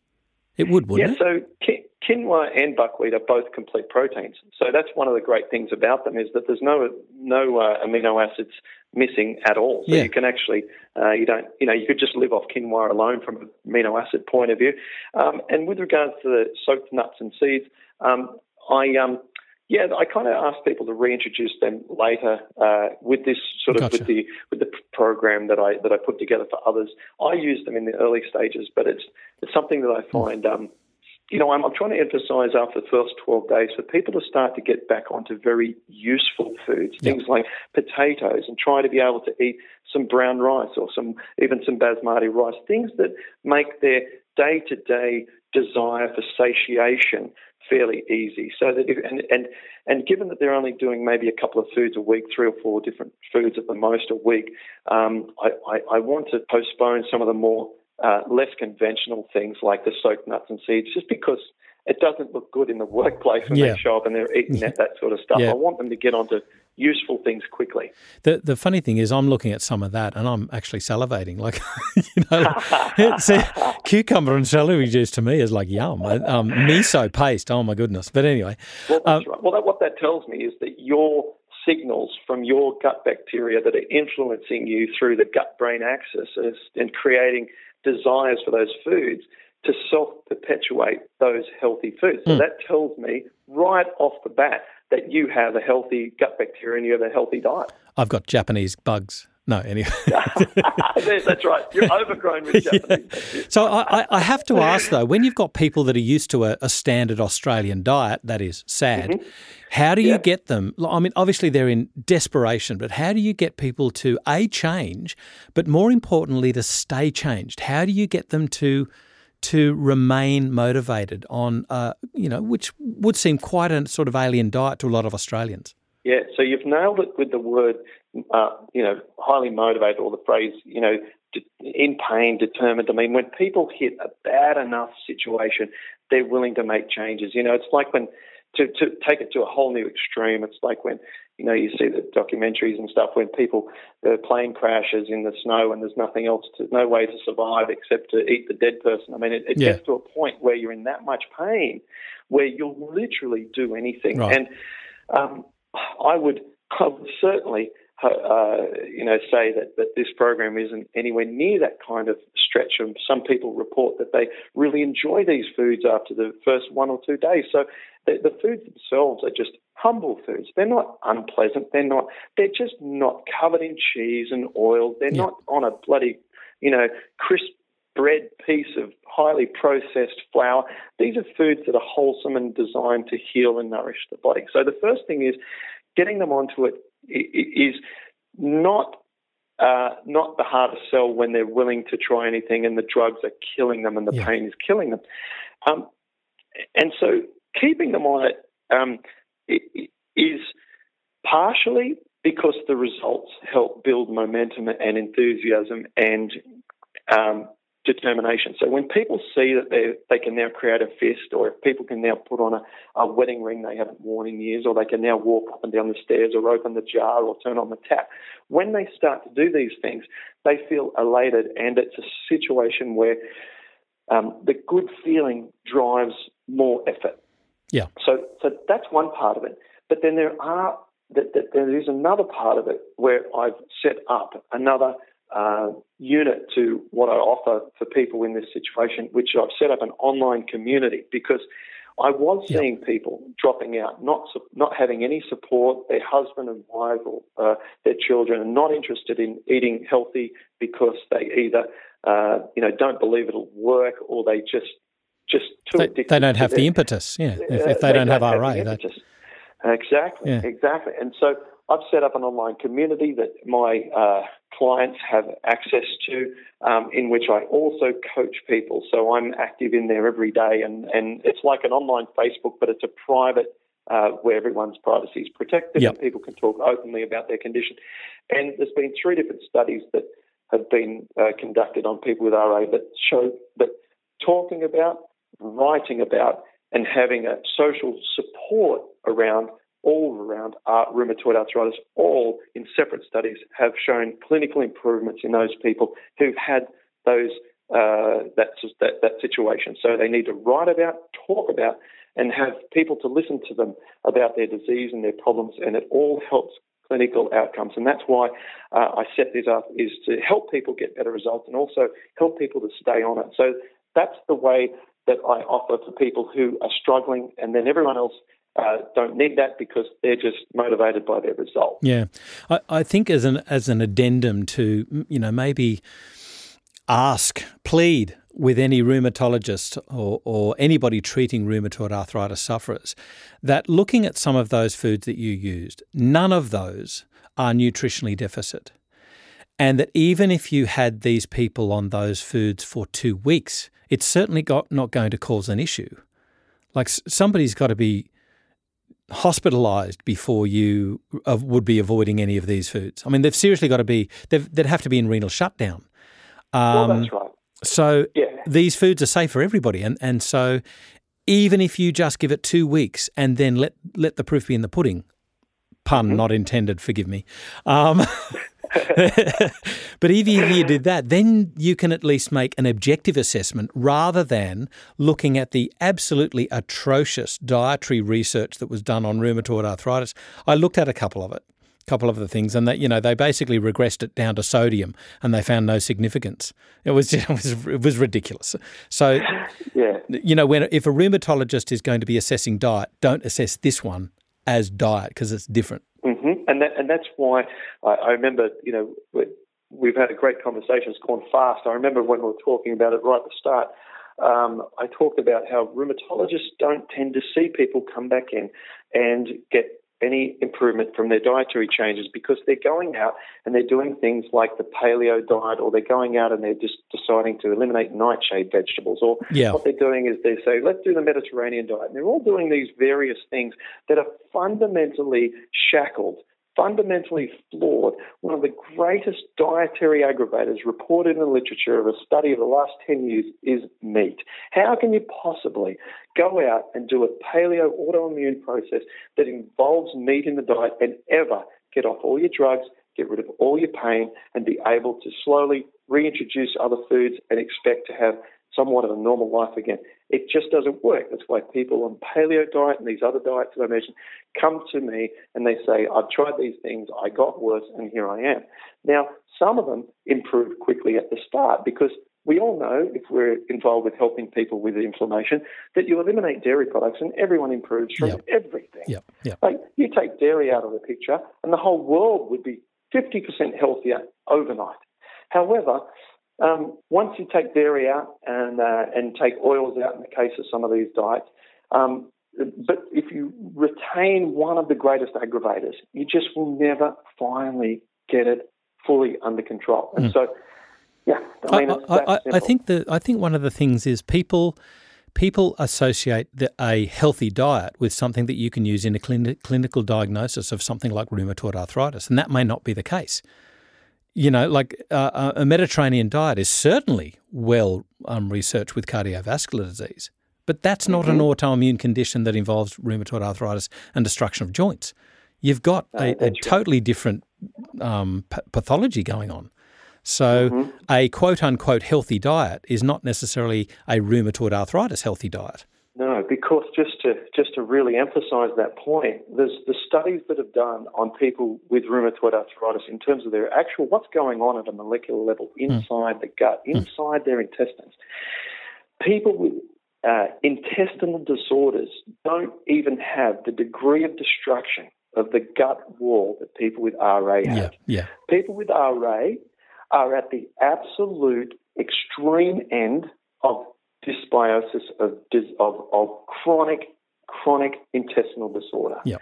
It would, wouldn't yeah, it? Yeah, so quinoa and buckwheat are both complete proteins. So that's one of the great things about them is that there's no no uh, amino acids missing at all. So yeah. you can actually uh, you don't you know you could just live off quinoa alone from an amino acid point of view. Um, and with regards to the soaked nuts and seeds, um, I um, yeah, I kind of ask people to reintroduce them later uh, with this sort of gotcha. with the with the program that I that I put together for others. I use them in the early stages, but it's it's something that I hmm. find um, you know, I'm, I'm, trying to emphasize after the first 12 days for people to start to get back onto very useful foods, yep. things like potatoes, and try to be able to eat some brown rice or some even some basmati rice, things that make their day to day desire for satiation fairly easy. So that if, and, and and given that they're only doing maybe a couple of foods a week, three or four different foods at the most a week, um, I, I, I want to postpone some of the more uh, less conventional things like the soaked nuts and seeds, just because it doesn't look good in the workplace when yeah. they show up and they're eating that, that sort of stuff. Yeah. I want them to get onto useful things quickly. The the funny thing is, I'm looking at some of that and I'm actually salivating. Like, <laughs> you know, <laughs> see, cucumber and celery juice to me is like yum. Um, miso paste, oh my goodness. But anyway, well, um, right. well that, what that tells me is that your signals from your gut bacteria that are influencing you through the gut brain axis and creating desires for those foods to self perpetuate those healthy foods. So mm. that tells me right off the bat that you have a healthy gut bacteria and you have a healthy diet. I've got Japanese bugs. No, anyway. <laughs> That's right. You're overgrown with <laughs> Japanese. Yeah. So I, I, have to ask though, when you've got people that are used to a, a standard Australian diet that is sad, mm-hmm. how do you yeah. get them? I mean, obviously they're in desperation, but how do you get people to a change, but more importantly to stay changed? How do you get them to to remain motivated on, uh, you know, which would seem quite a sort of alien diet to a lot of Australians? Yeah, so you've nailed it with the word uh, you know, highly motivated, or the phrase, you know, in pain, determined. I mean, when people hit a bad enough situation, they're willing to make changes. You know, it's like when to, to take it to a whole new extreme. It's like when you know you see the documentaries and stuff when people the plane crashes in the snow and there's nothing else, to, no way to survive except to eat the dead person. I mean, it, it yeah. gets to a point where you're in that much pain where you'll literally do anything. Right. And um, I would, I would certainly uh, you know, say that, that this program isn't anywhere near that kind of stretch. And some people report that they really enjoy these foods after the first one or two days. So the, the foods themselves are just humble foods. They're not unpleasant. They're not. They're just not covered in cheese and oil. They're yeah. not on a bloody, you know, crisp bread piece of highly processed flour. These are foods that are wholesome and designed to heal and nourish the body. So the first thing is getting them onto it is not uh, not the hardest sell when they're willing to try anything and the drugs are killing them and the yeah. pain is killing them. Um, and so keeping them on it um, is partially because the results help build momentum and enthusiasm and um, determination. So when people see that they they can now create a fist, or if people can now put on a, a wedding ring they haven't worn in years, or they can now walk up and down the stairs, or open the jar, or turn on the tap, when they start to do these things, they feel elated, and it's a situation where um, the good feeling drives more effort. Yeah. So so that's one part of it. But then there are that, that there is another part of it where I've set up another uh, unit to what I offer for people in this situation, which I've set up an online community because I was yep. seeing people dropping out, not not having any support, their husband and wife or uh, their children, and not interested in eating healthy because they either uh, you know don't believe it'll work or they just just too they, addicted. They don't have the impetus. Yeah, if, if they, they, don't, have, have RA, exactly, yeah. exactly. And so I've set up an online community that my uh, clients have access to, um, in which I also coach people. So I'm active in there every day, and, and it's like an online Facebook, but it's a private uh, where everyone's privacy is protected yep. and people can talk openly about their condition. And there's been three different studies that have been uh, conducted on people with RA that show that talking about, writing about, and having a social support around all around uh, rheumatoid arthritis, all in separate studies, have shown clinical improvements in those people who've had those uh, that, that, that situation. So they need to write about, talk about, and have people to listen to them about their disease and their problems, and it all helps clinical outcomes. And that's why uh, I set this up is to help people get better results and also help people to stay on it. So that's the way that I offer for people who are struggling, and then everyone else uh, don't need that because they're just motivated by their result. Yeah, I, I think as an as an addendum to you know maybe ask, plead with any rheumatologist or, or anybody treating rheumatoid arthritis sufferers that looking at some of those foods that you used, none of those are nutritionally deficit. And that even if you had these people on those foods for two weeks, it's certainly got, not going to cause an issue. Like somebody's got to be hospitalized before you would be avoiding any of these foods. I mean, they've seriously got to be, they'd have to be in renal shutdown. Um, well, that's right. So yeah. these foods are safe for everybody. And, and so even if you just give it two weeks and then let, let the proof be in the pudding, pun mm-hmm. not intended, forgive me. Um, <laughs> <laughs> but even if you did that, then you can at least make an objective assessment rather than looking at the absolutely atrocious dietary research that was done on rheumatoid arthritis. I looked at a couple of it, a couple of the things, and that you know they basically regressed it down to sodium, and they found no significance. It was <laughs> it was it was ridiculous. So, <laughs> yeah, you know, when if a rheumatologist is going to be assessing diet, don't assess this one as diet because it's different. Mm-hmm. And that, and that's why I, I remember, you know, we've had a great conversation. It's gone fast. I remember when we were talking about it right at the start. Um, I talked about how rheumatologists don't tend to see people come back in and get any improvement from their dietary changes because they're going out and they're doing things like the paleo diet or they're going out and they're just deciding to eliminate nightshade vegetables or yeah. what they're doing is they say let's do the mediterranean diet and they're all doing these various things that are fundamentally shackled fundamentally flawed. One of the greatest dietary aggravators reported in the literature of a study of the last 10 years is meat. How can you possibly go out and do a paleo autoimmune process that involves meat in the diet and ever get off all your drugs, get rid of all your pain, and be able to slowly reintroduce other foods and expect to have somewhat of a normal life again. It just doesn't work. That's why people on paleo diet and these other diets that I mentioned come to me and they say, I've tried these things, I got worse, and here I am. Now, some of them improve quickly at the start because we all know if we're involved with helping people with inflammation that you eliminate dairy products and everyone improves from yep. everything. Yep. Yep. Like you take dairy out of the picture and the whole world would be 50% healthier overnight. However, um, once you take dairy out and uh, and take oils out in the case of some of these diets, um, but if you retain one of the greatest aggravators, you just will never finally get it fully under control. And mm. so, yeah, I mean, I, I, I, think that I think one of the things is people people associate the, a healthy diet with something that you can use in a clin- clinical diagnosis of something like rheumatoid arthritis, and that may not be the case you know, like uh, a Mediterranean diet is certainly well um, researched with cardiovascular disease, but that's not mm-hmm. an autoimmune condition that involves rheumatoid arthritis and destruction of joints. You've got a, a totally different um, p- pathology going on. So, mm-hmm. a quote unquote healthy diet is not necessarily a rheumatoid arthritis healthy diet. No, because just to just to really emphasise that point, there's the studies that have done on people with rheumatoid arthritis in terms of their actual what's going on at a molecular level hmm. inside mm. the gut, hmm. inside mm. their intestines. People with uh, intestinal disorders don't even have the degree of destruction of the gut wall that people with RA have. Yeah, yeah. People with RA are at the absolute extreme end of dysbiosis of, of, of chronic chronic intestinal disorder. Yeah.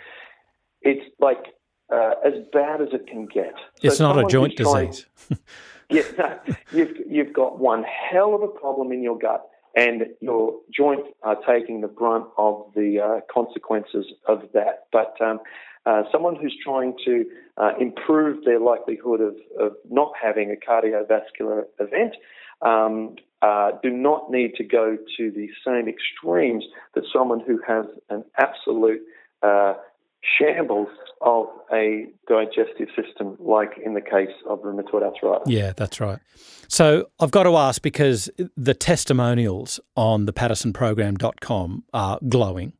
It's like uh, as bad as it can get. So it's not a joint disease. <laughs> yeah, no, you've, you've got one hell of a problem in your gut, and your joints are taking the brunt of the uh, consequences of that. But um, uh, someone who's trying to uh, improve their likelihood of, of not having a cardiovascular event um, uh, do not need to go to the same extremes that someone who has an absolute uh, shambles of a digestive system, like in the case of rheumatoid arthritis. Yeah, that's right. So I've got to ask because the testimonials on the paddisonprogram.com are glowing.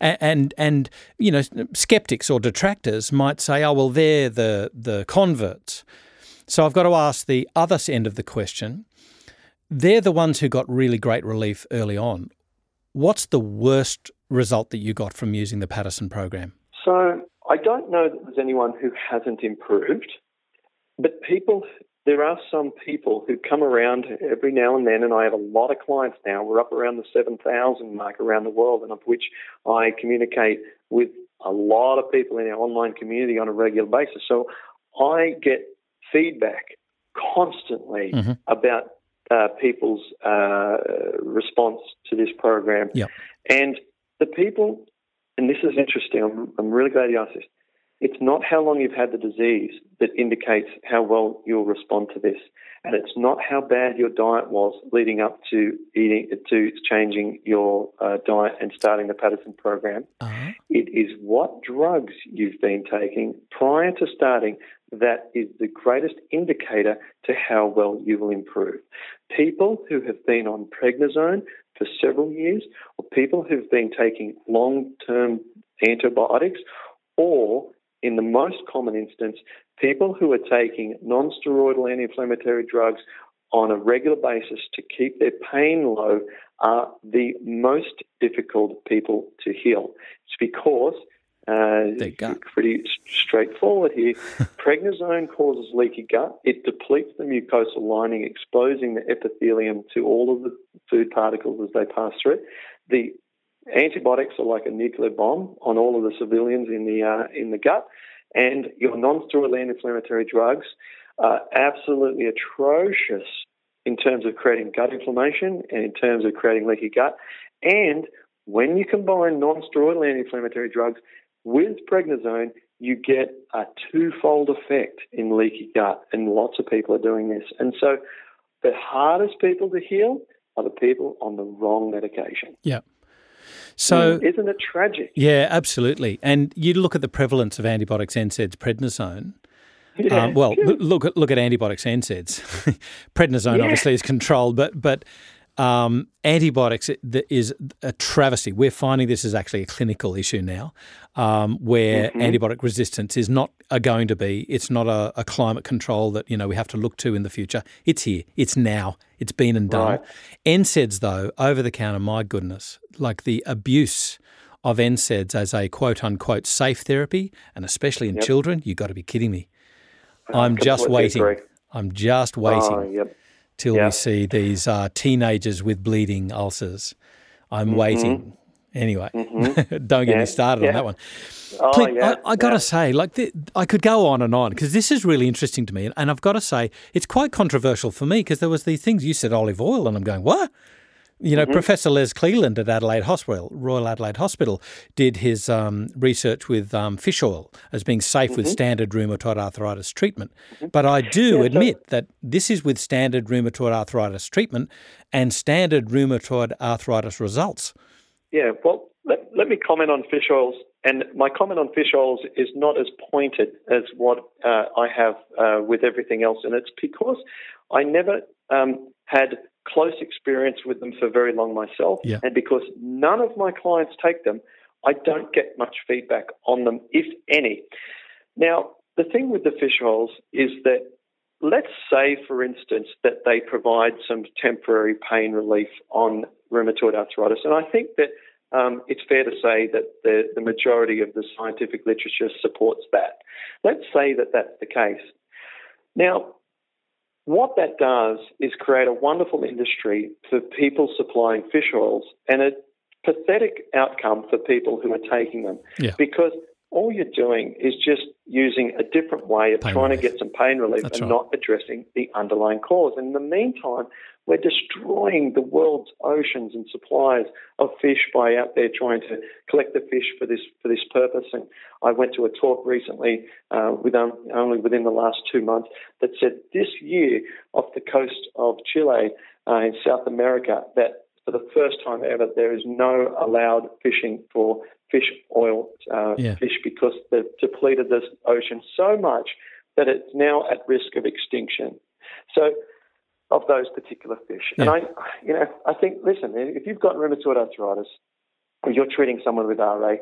And, and, and you know skeptics or detractors might say, oh well, they're the the converts. So I've got to ask the other end of the question they're the ones who got really great relief early on. What's the worst result that you got from using the Paddison program? So I don't know that there's anyone who hasn't improved, but people, there are some people who come around every now and then, and I have a lot of clients now. We're up around the 7,000 mark around the world, and of which I communicate with a lot of people in our online community on a regular basis. So I get feedback constantly mm-hmm. about uh, people's uh, response to this program. Yep. And the people, and this is interesting, I'm, I'm really glad you asked this. It's not how long you've had the disease that indicates how well you'll respond to this. And it's not how bad your diet was leading up to eating to changing your uh, diet and starting the Paddison program. Uh-huh. It is what drugs you've been taking prior to starting that is the greatest indicator to how well you will improve. People who have been on prednisone for several years, or people who've been taking long term antibiotics, or in the most common instance, people who are taking non steroidal anti inflammatory drugs on a regular basis to keep their pain low are the most difficult people to heal. It's because uh, pretty straightforward here. <laughs> Prednisone causes leaky gut. It depletes the mucosal lining, exposing the epithelium to all of the food particles as they pass through it. The antibiotics are like a nuclear bomb on all of the civilians in the uh, in the gut, and your non-steroidal anti-inflammatory drugs are absolutely atrocious in terms of creating gut inflammation and in terms of creating leaky gut. And when you combine non-steroidal anti-inflammatory drugs with prednisone, you get a twofold effect in leaky gut, and lots of people are doing this. And so, the hardest people to heal are the people on the wrong medication. Yeah. So, mm, isn't it tragic? Yeah, absolutely. And you look at the prevalence of antibiotics, NSAIDs, prednisone. Yeah, um, well, look at look at antibiotics, NSAIDs. <laughs> prednisone yeah. obviously is controlled, but but um, antibiotics is a travesty. We're finding this is actually a clinical issue now, um, where mm-hmm. antibiotic resistance is not a going to be. It's not a, a, climate control that you know we have to look to in the future. It's here. It's now. It's been and done. Right. NSAIDs, though, over the counter. My goodness, like the abuse of NSAIDs as a quote unquote safe therapy, and especially in yep. children. You've got to be kidding me. I'm just waiting. Agree. I'm just waiting. Oh, yep till we see these uh, teenagers with bleeding ulcers. I'm mm-hmm. waiting. Anyway, mm-hmm. <laughs> don't get yeah. me started yeah. on that one. Oh, yeah. I, I got to say, like, the, I could go on and on because this is really interesting to me. And I've got to say, it's quite controversial for me because there was these things you said olive oil, and I'm going, what? You know, mm-hmm. Professor Les Cleland at Adelaide Hospital, Royal Adelaide Hospital, did his um, research with um, fish oil as being safe mm-hmm. with standard rheumatoid arthritis treatment. Mm-hmm. But I do yeah, admit so- that this is with standard rheumatoid arthritis treatment and standard rheumatoid arthritis results. Yeah, well, let, let me comment on fish oils. And my comment on fish oils is not as pointed as what uh, I have uh, with everything else. And it's because I never um, had close experience with them for very long myself. Yeah. And because none of my clients take them, I don't get much feedback on them, if any. Now, the thing with the fish oils is that let's say, for instance, that they provide some temporary pain relief on rheumatoid arthritis. And I think that um, it's fair to say that the, the majority of the scientific literature supports that. Let's say that that's the case. Now, what that does is create a wonderful industry for people supplying fish oils and a pathetic outcome for people who are taking them. Yeah. Because all you're doing is just using a different way of Pain trying relief. to get some pain relief That's and right. not addressing the underlying cause. And in the meantime, we're destroying the world's oceans and supplies of fish by out there trying to collect the fish for this for this purpose. And I went to a talk recently, uh, with um, only within the last two months, that said this year off the coast of Chile uh, in South America that for the first time ever there is no allowed fishing for fish oil uh, Yeah. fish because they've depleted this ocean so much that it's now at risk of extinction. So, of those particular fish, and I, you know, I think, listen, if you've got rheumatoid arthritis, or you're treating someone with RA,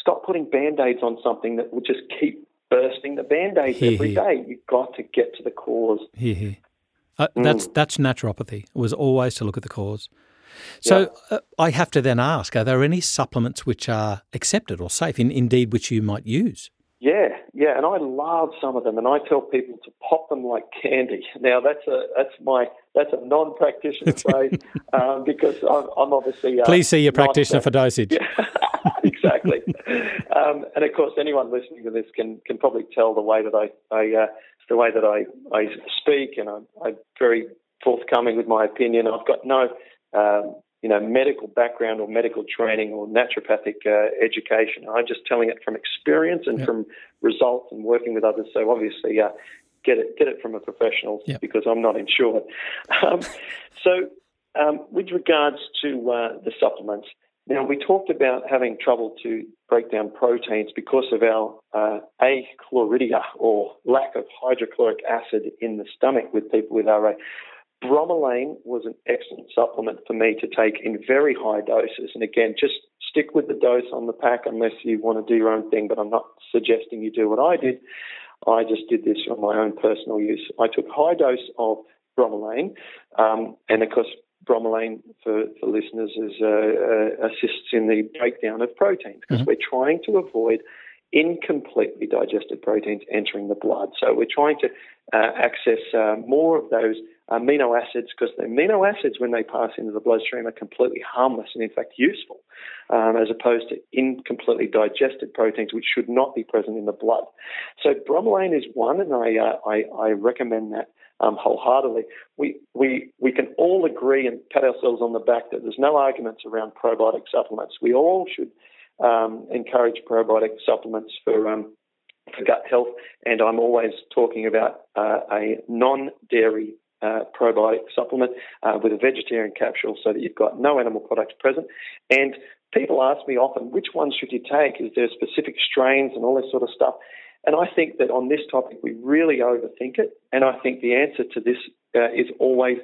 stop putting band-aids on something that will just keep bursting the band-aids Hear, every hear. day. You've got to get to the cause. Here. Uh, Mm. That's that's naturopathy. It was always to look at the cause. So uh, I have to then ask: Are there any supplements which are accepted or safe, in, indeed, which you might use? Yeah, yeah, and I love some of them, and I tell people to pop them like candy. Now that's a that's my that's a non-practitioner <laughs> phrase um, because I'm, I'm obviously uh, Please see your practitioner for dosage. Yeah, <laughs> exactly. um, and of course, anyone listening to this can can probably tell the way that I, I uh, the way that I, I speak, and I'm, I'm very forthcoming with my opinion. I've got no um, you know medical background or medical training or naturopathic uh, education. I'm just telling it from experience and Yep. from results and working with others. So obviously. Uh, Get it, get it from a professional Yep. because I'm not insured. Um, so, um, with regards to uh, the supplements, now, we talked about having trouble to break down proteins because of our uh, achlorhydria or lack of hydrochloric acid in the stomach with people with RA. Bromelain was an excellent supplement for me to take in very high doses. And again, just stick with the dose on the pack unless you want to do your own thing, but I'm not suggesting you do what I did. I just did this for my own personal use. I took high dose of bromelain, um, and of course, bromelain for, for listeners is, uh, uh, assists in the breakdown of proteins because Mhm. we're trying to avoid incompletely digested proteins entering the blood. So we're trying to uh, access uh, more of those amino acids because the amino acids, when they pass into the bloodstream, are completely harmless and, in fact, useful, um, as opposed to incompletely digested proteins, which should not be present in the blood. So bromelain is one, and I uh, I, I recommend that um, wholeheartedly. We we we can all agree and pat ourselves on the back that there's no arguments around probiotic supplements. We all should um, encourage probiotic supplements for um, for gut health, and I'm always talking about uh, a non-dairy uh, probiotic supplement uh, with a vegetarian capsule, so that you've got no animal products present. And people ask me often, which ones should you take? Is there specific strains and all this sort of stuff? And I think that on this topic, we really overthink it. And I think the answer to this uh, is always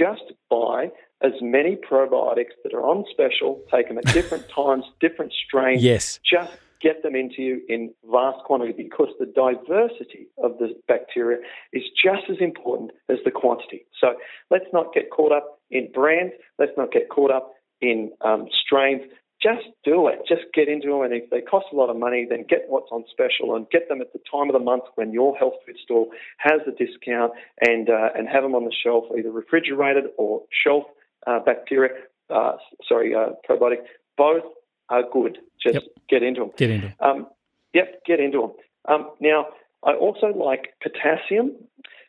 just buy as many probiotics that are on special, take them at different <laughs> times, different strains. Yes. Just get them into you in vast quantity because the diversity of the bacteria is just as important as the quantity. So let's not get caught up in brands. Let's not get caught up in um, strains. Just do it. Just get into them. And if they cost a lot of money, then get what's on special and get them at the time of the month when your health food store has a discount and, uh, and have them on the shelf, either refrigerated or shelf uh, bacteria, uh, sorry, uh, probiotic. Both are good. Just Yep. get into them. Get into it. Um, yep, get into them. Um, now, I also like potassium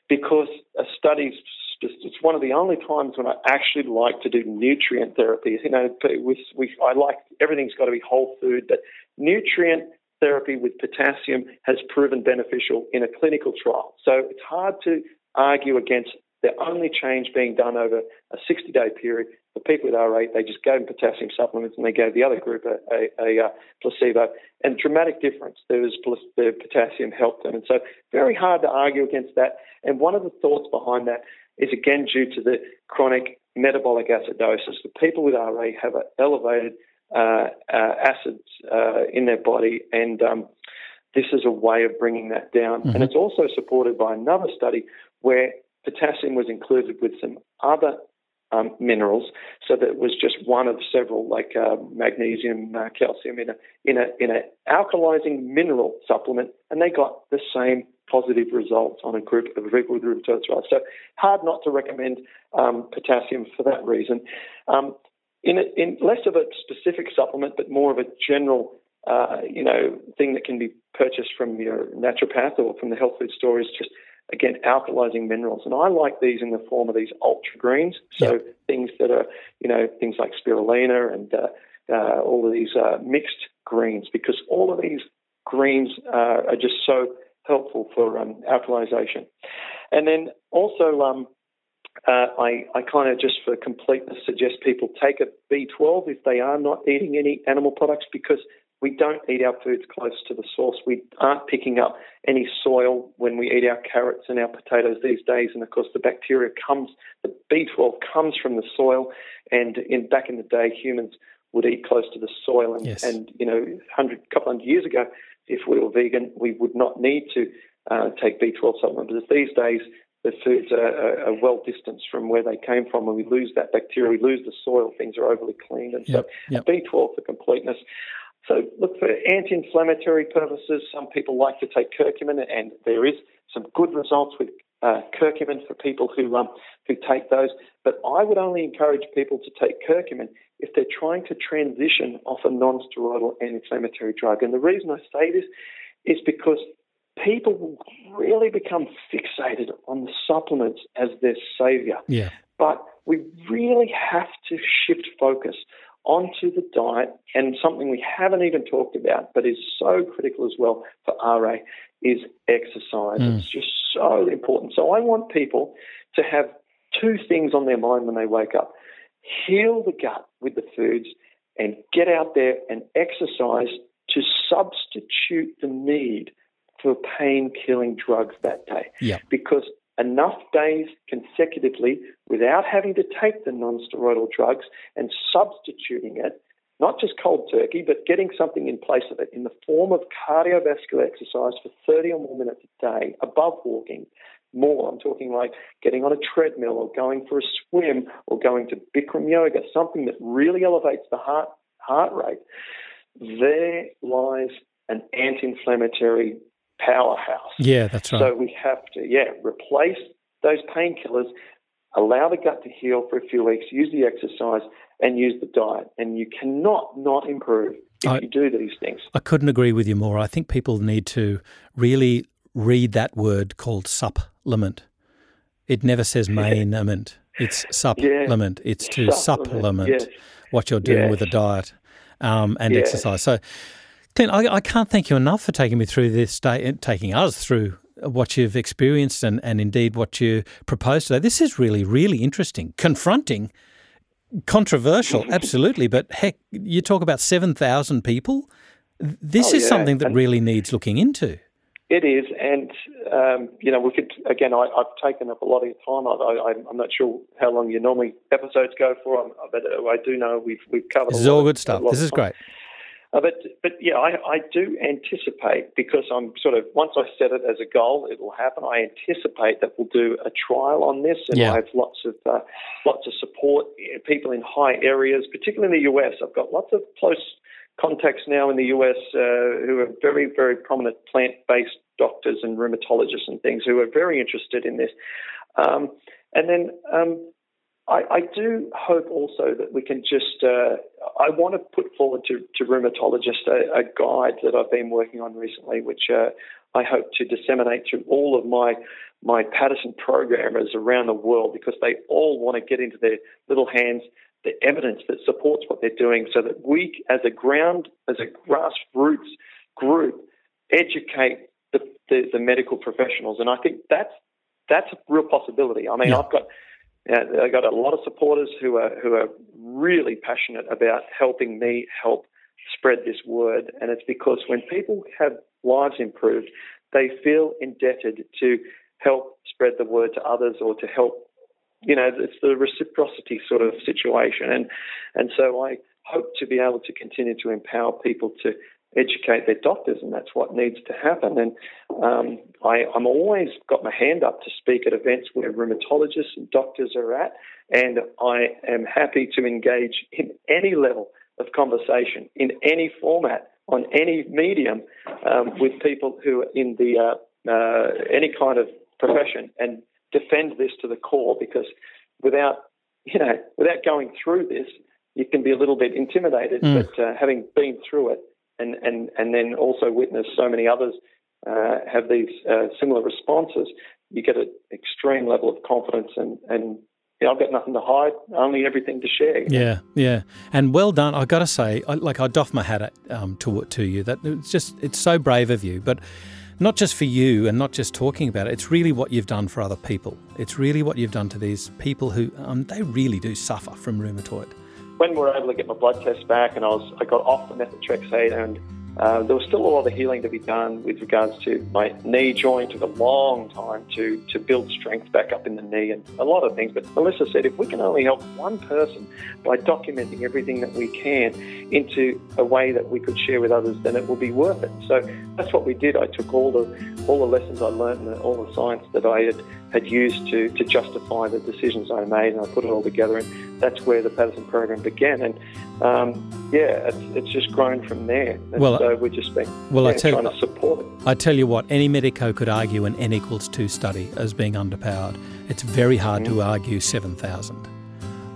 because a study's just, it's one of the only times when I actually like to do nutrient therapy. You know, we, we, I like everything's got to be whole food, but nutrient therapy with potassium has proven beneficial in a clinical trial. So it's hard to argue against the only change being done over a 60 day period. For people with RA, they just gave them potassium supplements and they gave the other group a, a, a, uh placebo. And dramatic difference. There was the potassium helped them. And so very hard to argue against that. And one of the thoughts behind that is again due to the chronic metabolic acidosis. The people with RA have an elevated uh, uh, acids uh, in their body, and um, this is a way of bringing that down. Mhm. And it's also supported by another study where potassium was included with some other um, minerals, so that it was just one of several, like uh, magnesium, uh, calcium, in a in a in a alkalizing mineral supplement, and they got the same positive results on a group of people with rheumatoid arthritis. So hard not to recommend um, potassium for that reason. Um, in, a, in less of a specific supplement, but more of a general, uh, you know, thing that can be purchased from your naturopath or from the health food store is just again, alkalizing minerals. And I like these in the form of these ultra greens. So yep. things that are, you know, things like spirulina and uh, uh, all of these uh, mixed greens, because all of these greens uh, are just so helpful for um, alkalization. And then also, um, uh, I, I kind of just for completeness suggest people take a B12 if they are not eating any animal products because we don't eat our foods close to the source. We aren't picking up any soil when we eat our carrots and our potatoes these days. And of course, the bacteria comes, the B12 comes from the soil. And in back in the day, humans would eat close to the soil. And, yes. and you know, hundred couple hundred years ago, if we were vegan, we would not need to uh, take B12 supplements. But these days, the foods are, are, well distanced from where they came from. and we lose that bacteria, we lose the soil. Things are overly cleaned, and so yep. B12 for completeness. So, look, for anti inflammatory purposes, some people like to take curcumin, and there is some good results with uh, curcumin for people who, um, who take those. But I would only encourage people to take curcumin if they're trying to transition off a non steroidal anti inflammatory drug. And the reason I say this is because people will really become fixated on the supplements as their savior. Yeah. But we really have to shift focus onto the diet, and something we haven't even talked about, but is so critical as well for RA, is exercise. Mm. It's just so important. So I want people to have two things on their mind when they wake up heal the gut with the foods and get out there and exercise to substitute the need for pain killing drugs that day. Yeah. Because enough days consecutively without having to take the non-steroidal drugs and substituting it, not just cold turkey, but getting something in place of it in the form of cardiovascular exercise for 30 or more minutes a day above walking. More, I'm talking like getting on a treadmill or going for a swim or going to Bikram yoga, something that really elevates the heart heart rate. There lies an anti-inflammatory powerhouse. Yeah, that's right. So we have to, yeah, replace those painkillers, allow the gut to heal for a few weeks, use the exercise, and use the diet. And you cannot not improve if I, you do these things. I couldn't agree with you more. I think people need to really read that word called supplement. It never says mainament. It's supplement. Yeah. It's to supplement, supplement yes. what you're doing yes. with the diet um, and yes. exercise. So I, I, can't thank you enough for taking me through this day, taking us through what you've experienced and, and indeed what you proposed today. This is really, really interesting, confronting, controversial, <laughs> absolutely. But heck, you talk about 7,000 people. This oh, is yeah. something that and really needs looking into. It is, and um, you know, we could again. I, have taken up a lot of your time. I, am not sure how long your normally episodes go for, but I do know we've we've covered. This is all good stuff. This is great. Uh, but but yeah, I, I do anticipate because I'm sort of once I set it as a goal, it will happen. I anticipate that we'll do a trial on this, and yeah. I have lots of uh, lots of support. People in high areas, particularly in the US, I've got lots of close contacts now in the US uh, who are very very prominent plant based doctors and rheumatologists and things who are very interested in this. Um, and then um, I, I, do hope also that we can just, uh, I want to put forward to, to rheumatologists a, a, guide that I've been working on recently, which uh, I hope to disseminate to all of my, my Paddison programmers around the world because they all want to get into their little hands the evidence that supports what they're doing so that we, as a ground, as a grassroots group, educate the, the, the medical professionals. And I think that's, that's a real possibility. I mean, yeah. I've got I got a lot of supporters who are who are really passionate about helping me help spread this word, and it's because when people have lives improved, they feel indebted to help spread the word to others or to help. You know, it's the reciprocity sort of situation, and and so I hope to be able to continue to empower people to educate their doctors, and that's what needs to happen. And um, I, I'm always got my hand up to speak at events where rheumatologists and doctors are at, and I am happy to engage in any level of conversation in any format on any medium um, with people who are in the uh, uh, any kind of profession and defend this to the core because without you know without going through this you can be a little bit intimidated mm. but uh, having been through it and, and, and then also witness so many others uh, have these uh, similar responses, you get an extreme level of confidence and, and you know, I've got nothing to hide, only everything to share. Yeah, yeah, and well done. I got to say, I, like I doff my hat at, um, to to you. That it's just it's so brave of you, but not just for you and not just talking about it. It's really what you've done for other people. It's really what you've done to these people who um, they really do suffer from rheumatoid when we were able to get my blood test back and I was I got off the methotrexate and uh, there was still a lot of healing to be done with regards to my knee joint. It took a long time to, to build strength back up in the knee and a lot of things. But Melissa said if we can only help one person by documenting everything that we can into a way that we could share with others, then it will be worth it. So that's what we did. I took all the all the lessons I learned and all the science that I had, had used to, to justify the decisions I made and I put it all together. And that's where the Paddison program began. And um, yeah, it's, it's just grown from there. And well, so we've just been well, yeah, I tell, trying to support it. I tell you what, any medico could argue an N equals 2 study as being underpowered. It's very hard mm-hmm. to argue 7,000. Mm-hmm.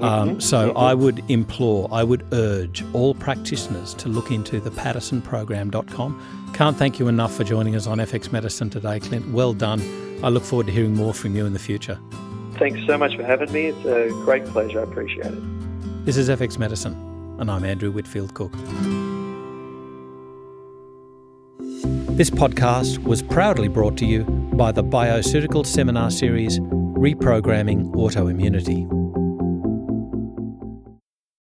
Um, so mm-hmm. I would implore, I would urge all practitioners to look into the paddisonprogram.com. Can't thank you enough for joining us on FX Medicine today, Clint. Well done. I look forward to hearing more from you in the future. Thanks so much for having me. It's a great pleasure. I appreciate it. This is FX Medicine, and I'm Andrew Whitfield Cook. This podcast was proudly brought to you by the Bioceutical Seminar Series Reprogramming Autoimmunity.